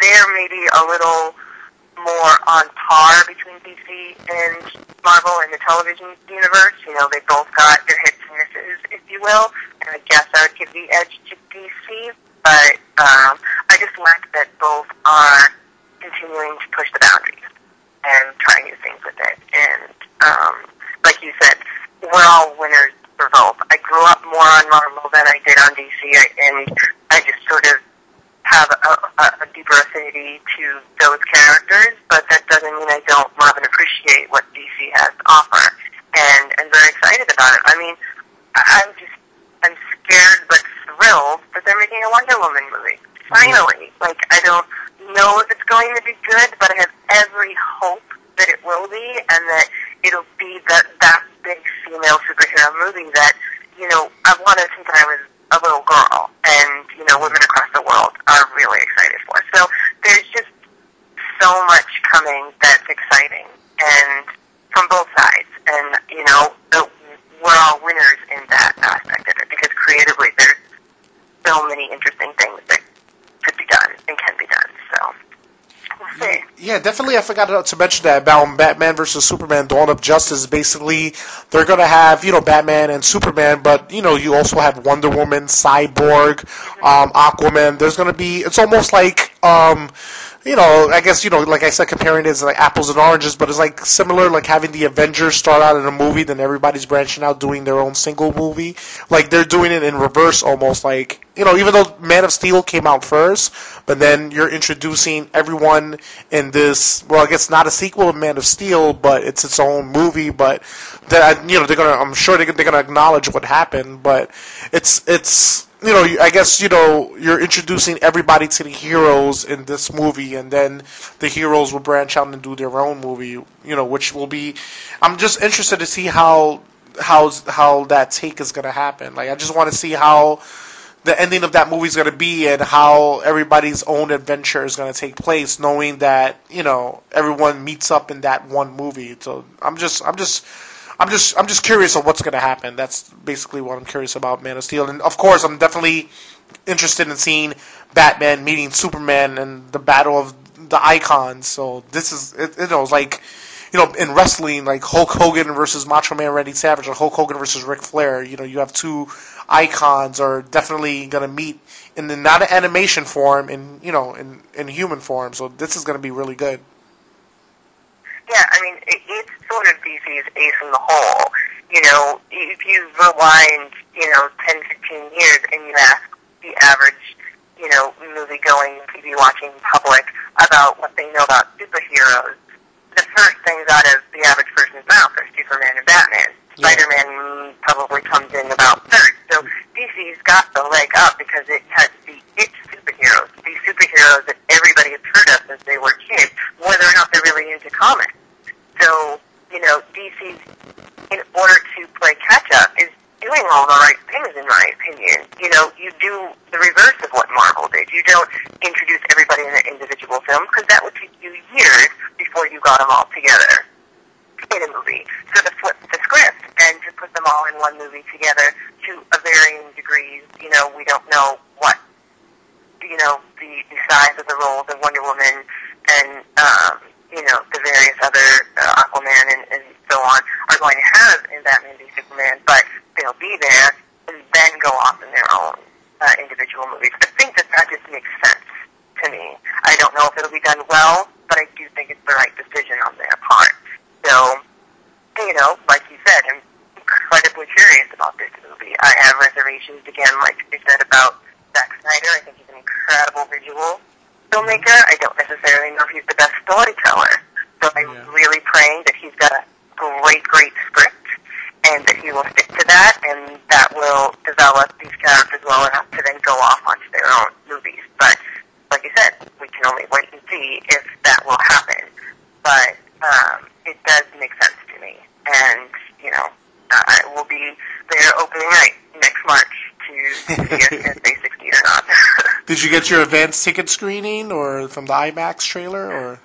they're maybe a little more on par between DC and Marvel in the television universe. You know, they both got their hits and misses, if you will, and I guess I would give the edge to DC. But um, I just like that both are continuing to push the boundaries and try new things with it. And um, like you said, we're all winners for both. I grew up more on Marvel than I did on DC, and I just sort of have a, a, a deeper affinity to those characters, but that doesn't mean I don't love and appreciate what DC has to offer. And I'm very excited about it. I mean, I'm just, I'm scared but thrilled that they're making a Wonder Woman movie. Finally. Mm-hmm. Like, I don't know if it's going to be good, but I have every hope that it will be, and that it'll be that, that big female superhero movie that, you know, I've wanted since I was a little girl, and you know, women across the world are really excited for. So there's just so much coming that's exciting, and from both sides, and you know, the, we're all winners in that aspect of it because creatively, there's so many interesting things that could be done and can be done. So. We'll. Yeah, definitely. I forgot to mention that about Batman versus Superman: Dawn of Justice. Basically, they're gonna have you know Batman and Superman, but you know you also have Wonder Woman, Cyborg, um, Aquaman. There's gonna be. It's almost like um, you know, I guess you know, like I said, comparing it to like apples and oranges, but it's like similar, like having the Avengers start out in a movie, then everybody's branching out doing their own single movie. Like they're doing it in reverse, almost like you know, even though Man of Steel came out first, but then you're introducing everyone in this. Well, I guess not a sequel of Man of Steel, but it's its own movie. But that you know, they're gonna. I'm sure they're, they're gonna acknowledge what happened, but it's it's you know, I guess you know you're introducing everybody to the heroes in this movie, and then the heroes will branch out and do their own movie. You know, which will be. I'm just interested to see how how how that take is going to happen. Like, I just want to see how the ending of that movie is going to be, and how everybody's own adventure is going to take place, knowing that you know everyone meets up in that one movie. So I'm just I'm just I'm just I'm just curious of what's going to happen. That's basically what I'm curious about Man of Steel, and of course I'm definitely interested in seeing Batman meeting Superman and the battle of the icons. So this is it, you like you know in wrestling like Hulk Hogan versus Macho Man Randy Savage or Hulk Hogan versus Ric Flair. You know you have two icons are definitely going to meet in the not an animation form in you know in in human form. So this is going to be really good. Yeah, I mean, it, it's sort of DC's ace in the hole. You know, if you rewind, you know, 10, 15 years and you ask the average, you know, movie-going, TV-watching public about what they know about superheroes, the first things out of the average person's mouth are Superman and Batman. Yeah. Spider-Man probably comes in about third. So DC's got the leg up because it has the its superheroes, these superheroes that everybody has heard of since they were kids, whether or not they're really into comics. So, you know, DC, in order to play catch up, is doing all the right things, in my opinion. You know, you do the reverse of what Marvel did. You don't introduce everybody in an individual film because that would take you years before you got them all together in a movie. So to flip the script and to put them all in one movie together to a varying degrees, you know, we don't know what, you know, the, the size of the roles of Wonder Woman and, um, you know, the various other uh, Aquaman and, and so on are going to have in Batman v Superman, but they'll be there and then go off in their own uh, individual movies. I think that that just makes sense to me. I don't know if it'll be done well, but I do think it's the right decision on their part. So, you know, like you said, I'm incredibly curious about this movie. I have reservations again, like I said about Zack Snyder. I think he's an incredible visual filmmaker. I don't necessarily know if he's the best storyteller. So I'm Yeah. really praying that he's got a great, great script and that he will stick to that and that will develop these characters well enough get your advance ticket screening or from the IMAX trailer or?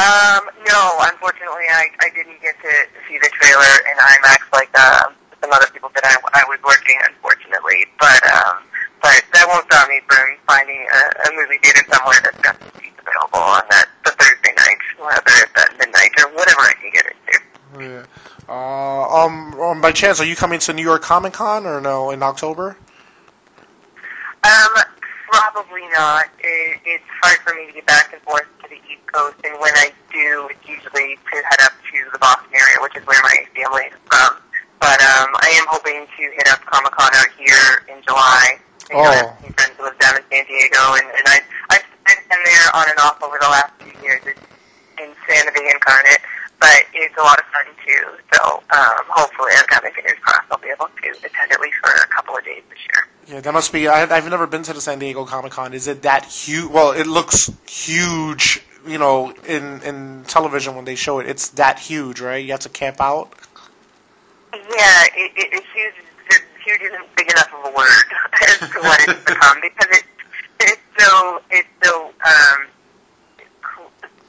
Um, no, unfortunately, I, I didn't get to see the trailer in IMAX like uh, some other people that I, I was working, unfortunately. But um, but that won't stop me from finding a, a movie theater somewhere that's got the seats available on that the Thursday night, whether it's at midnight or whatever I can get it to. Yeah. Uh, um, um, by chance, are you coming to New York Comic Con or no in October? That must be. I, I've never been to the San Diego Comic Con. Is it that huge? Well, it looks huge. You know, in in television when they show it, it's that huge, right? You have to camp out. Yeah, it, it, it's huge. Huge isn't big enough of a word as to what it's become because it, it's so it's so um,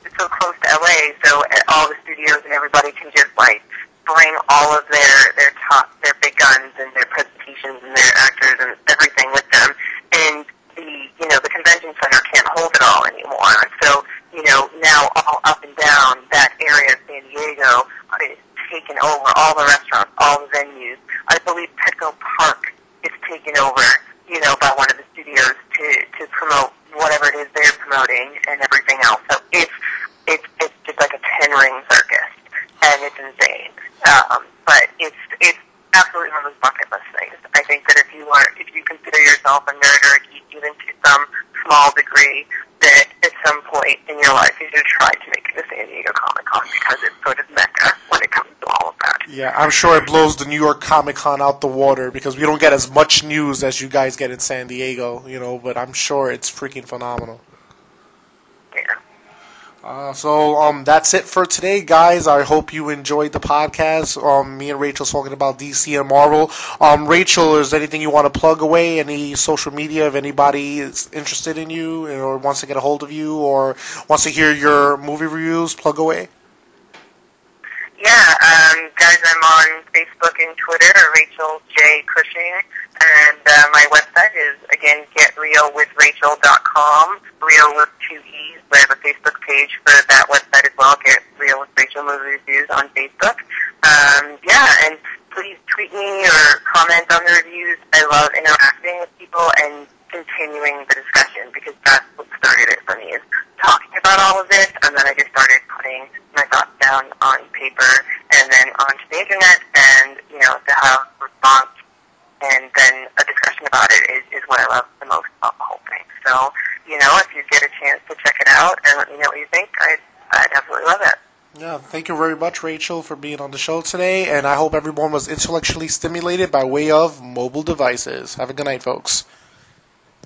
it's so close to LA. So all the studios and everybody can just like bring all of their their top their big guns and their presentations and their actors and everything with them. And the you know the convention center can't hold it all anymore. So you know now all up and down that area of San Diego is taken over. All the restaurants, all the venues. I believe Petco Park is taken over. You know by one of the studios to to promote whatever it is they're promoting and everything else. So it's it's it's just like a ten ring circus, and it's insane. Um, but it's it's absolutely one of those bucket list things. I think that if you are if you consider yourself a nerd or a geek even to some small degree, that at some point in your life you should try to make it to San Diego Comic Con because it's sort of mecca when it comes to all of that. Yeah, I'm sure it blows the New York Comic Con out the water because we don't get as much news as you guys get in San Diego. You know, but I'm sure it's freaking phenomenal. Yeah. Uh, so um, that's it for today, guys. I hope you enjoyed the podcast. Um, me and Rachel talking about DC and Marvel. Um, Rachel, is there anything you want to plug away? Any social media? If anybody is interested in you or wants to get a hold of you or wants to hear your movie reviews, plug away. Yeah, um, guys, I'm on Facebook and Twitter, Rachel J. Cushing, and uh, my website is, again, getreelwithrachel.com, real with two E's. I have a Facebook page for that website as well, Get Reel with Rachel Movie Reviews on Facebook. Um, yeah, and please tweet me or comment on the reviews. I love interacting with people and continuing the discussion because that's what started it for me is talking about all of this and then I just started putting my thoughts down on paper and then onto the internet and, you know, to have response and then a discussion about it is, is what I love the most about the whole thing. So, you know, if you get a chance to check it out and let me know what you think, I'd, I'd absolutely love it. Yeah, thank you very much, Rachel, for being on the show today, and I hope everyone was intellectually stimulated by way of mobile devices. Have a good night, folks.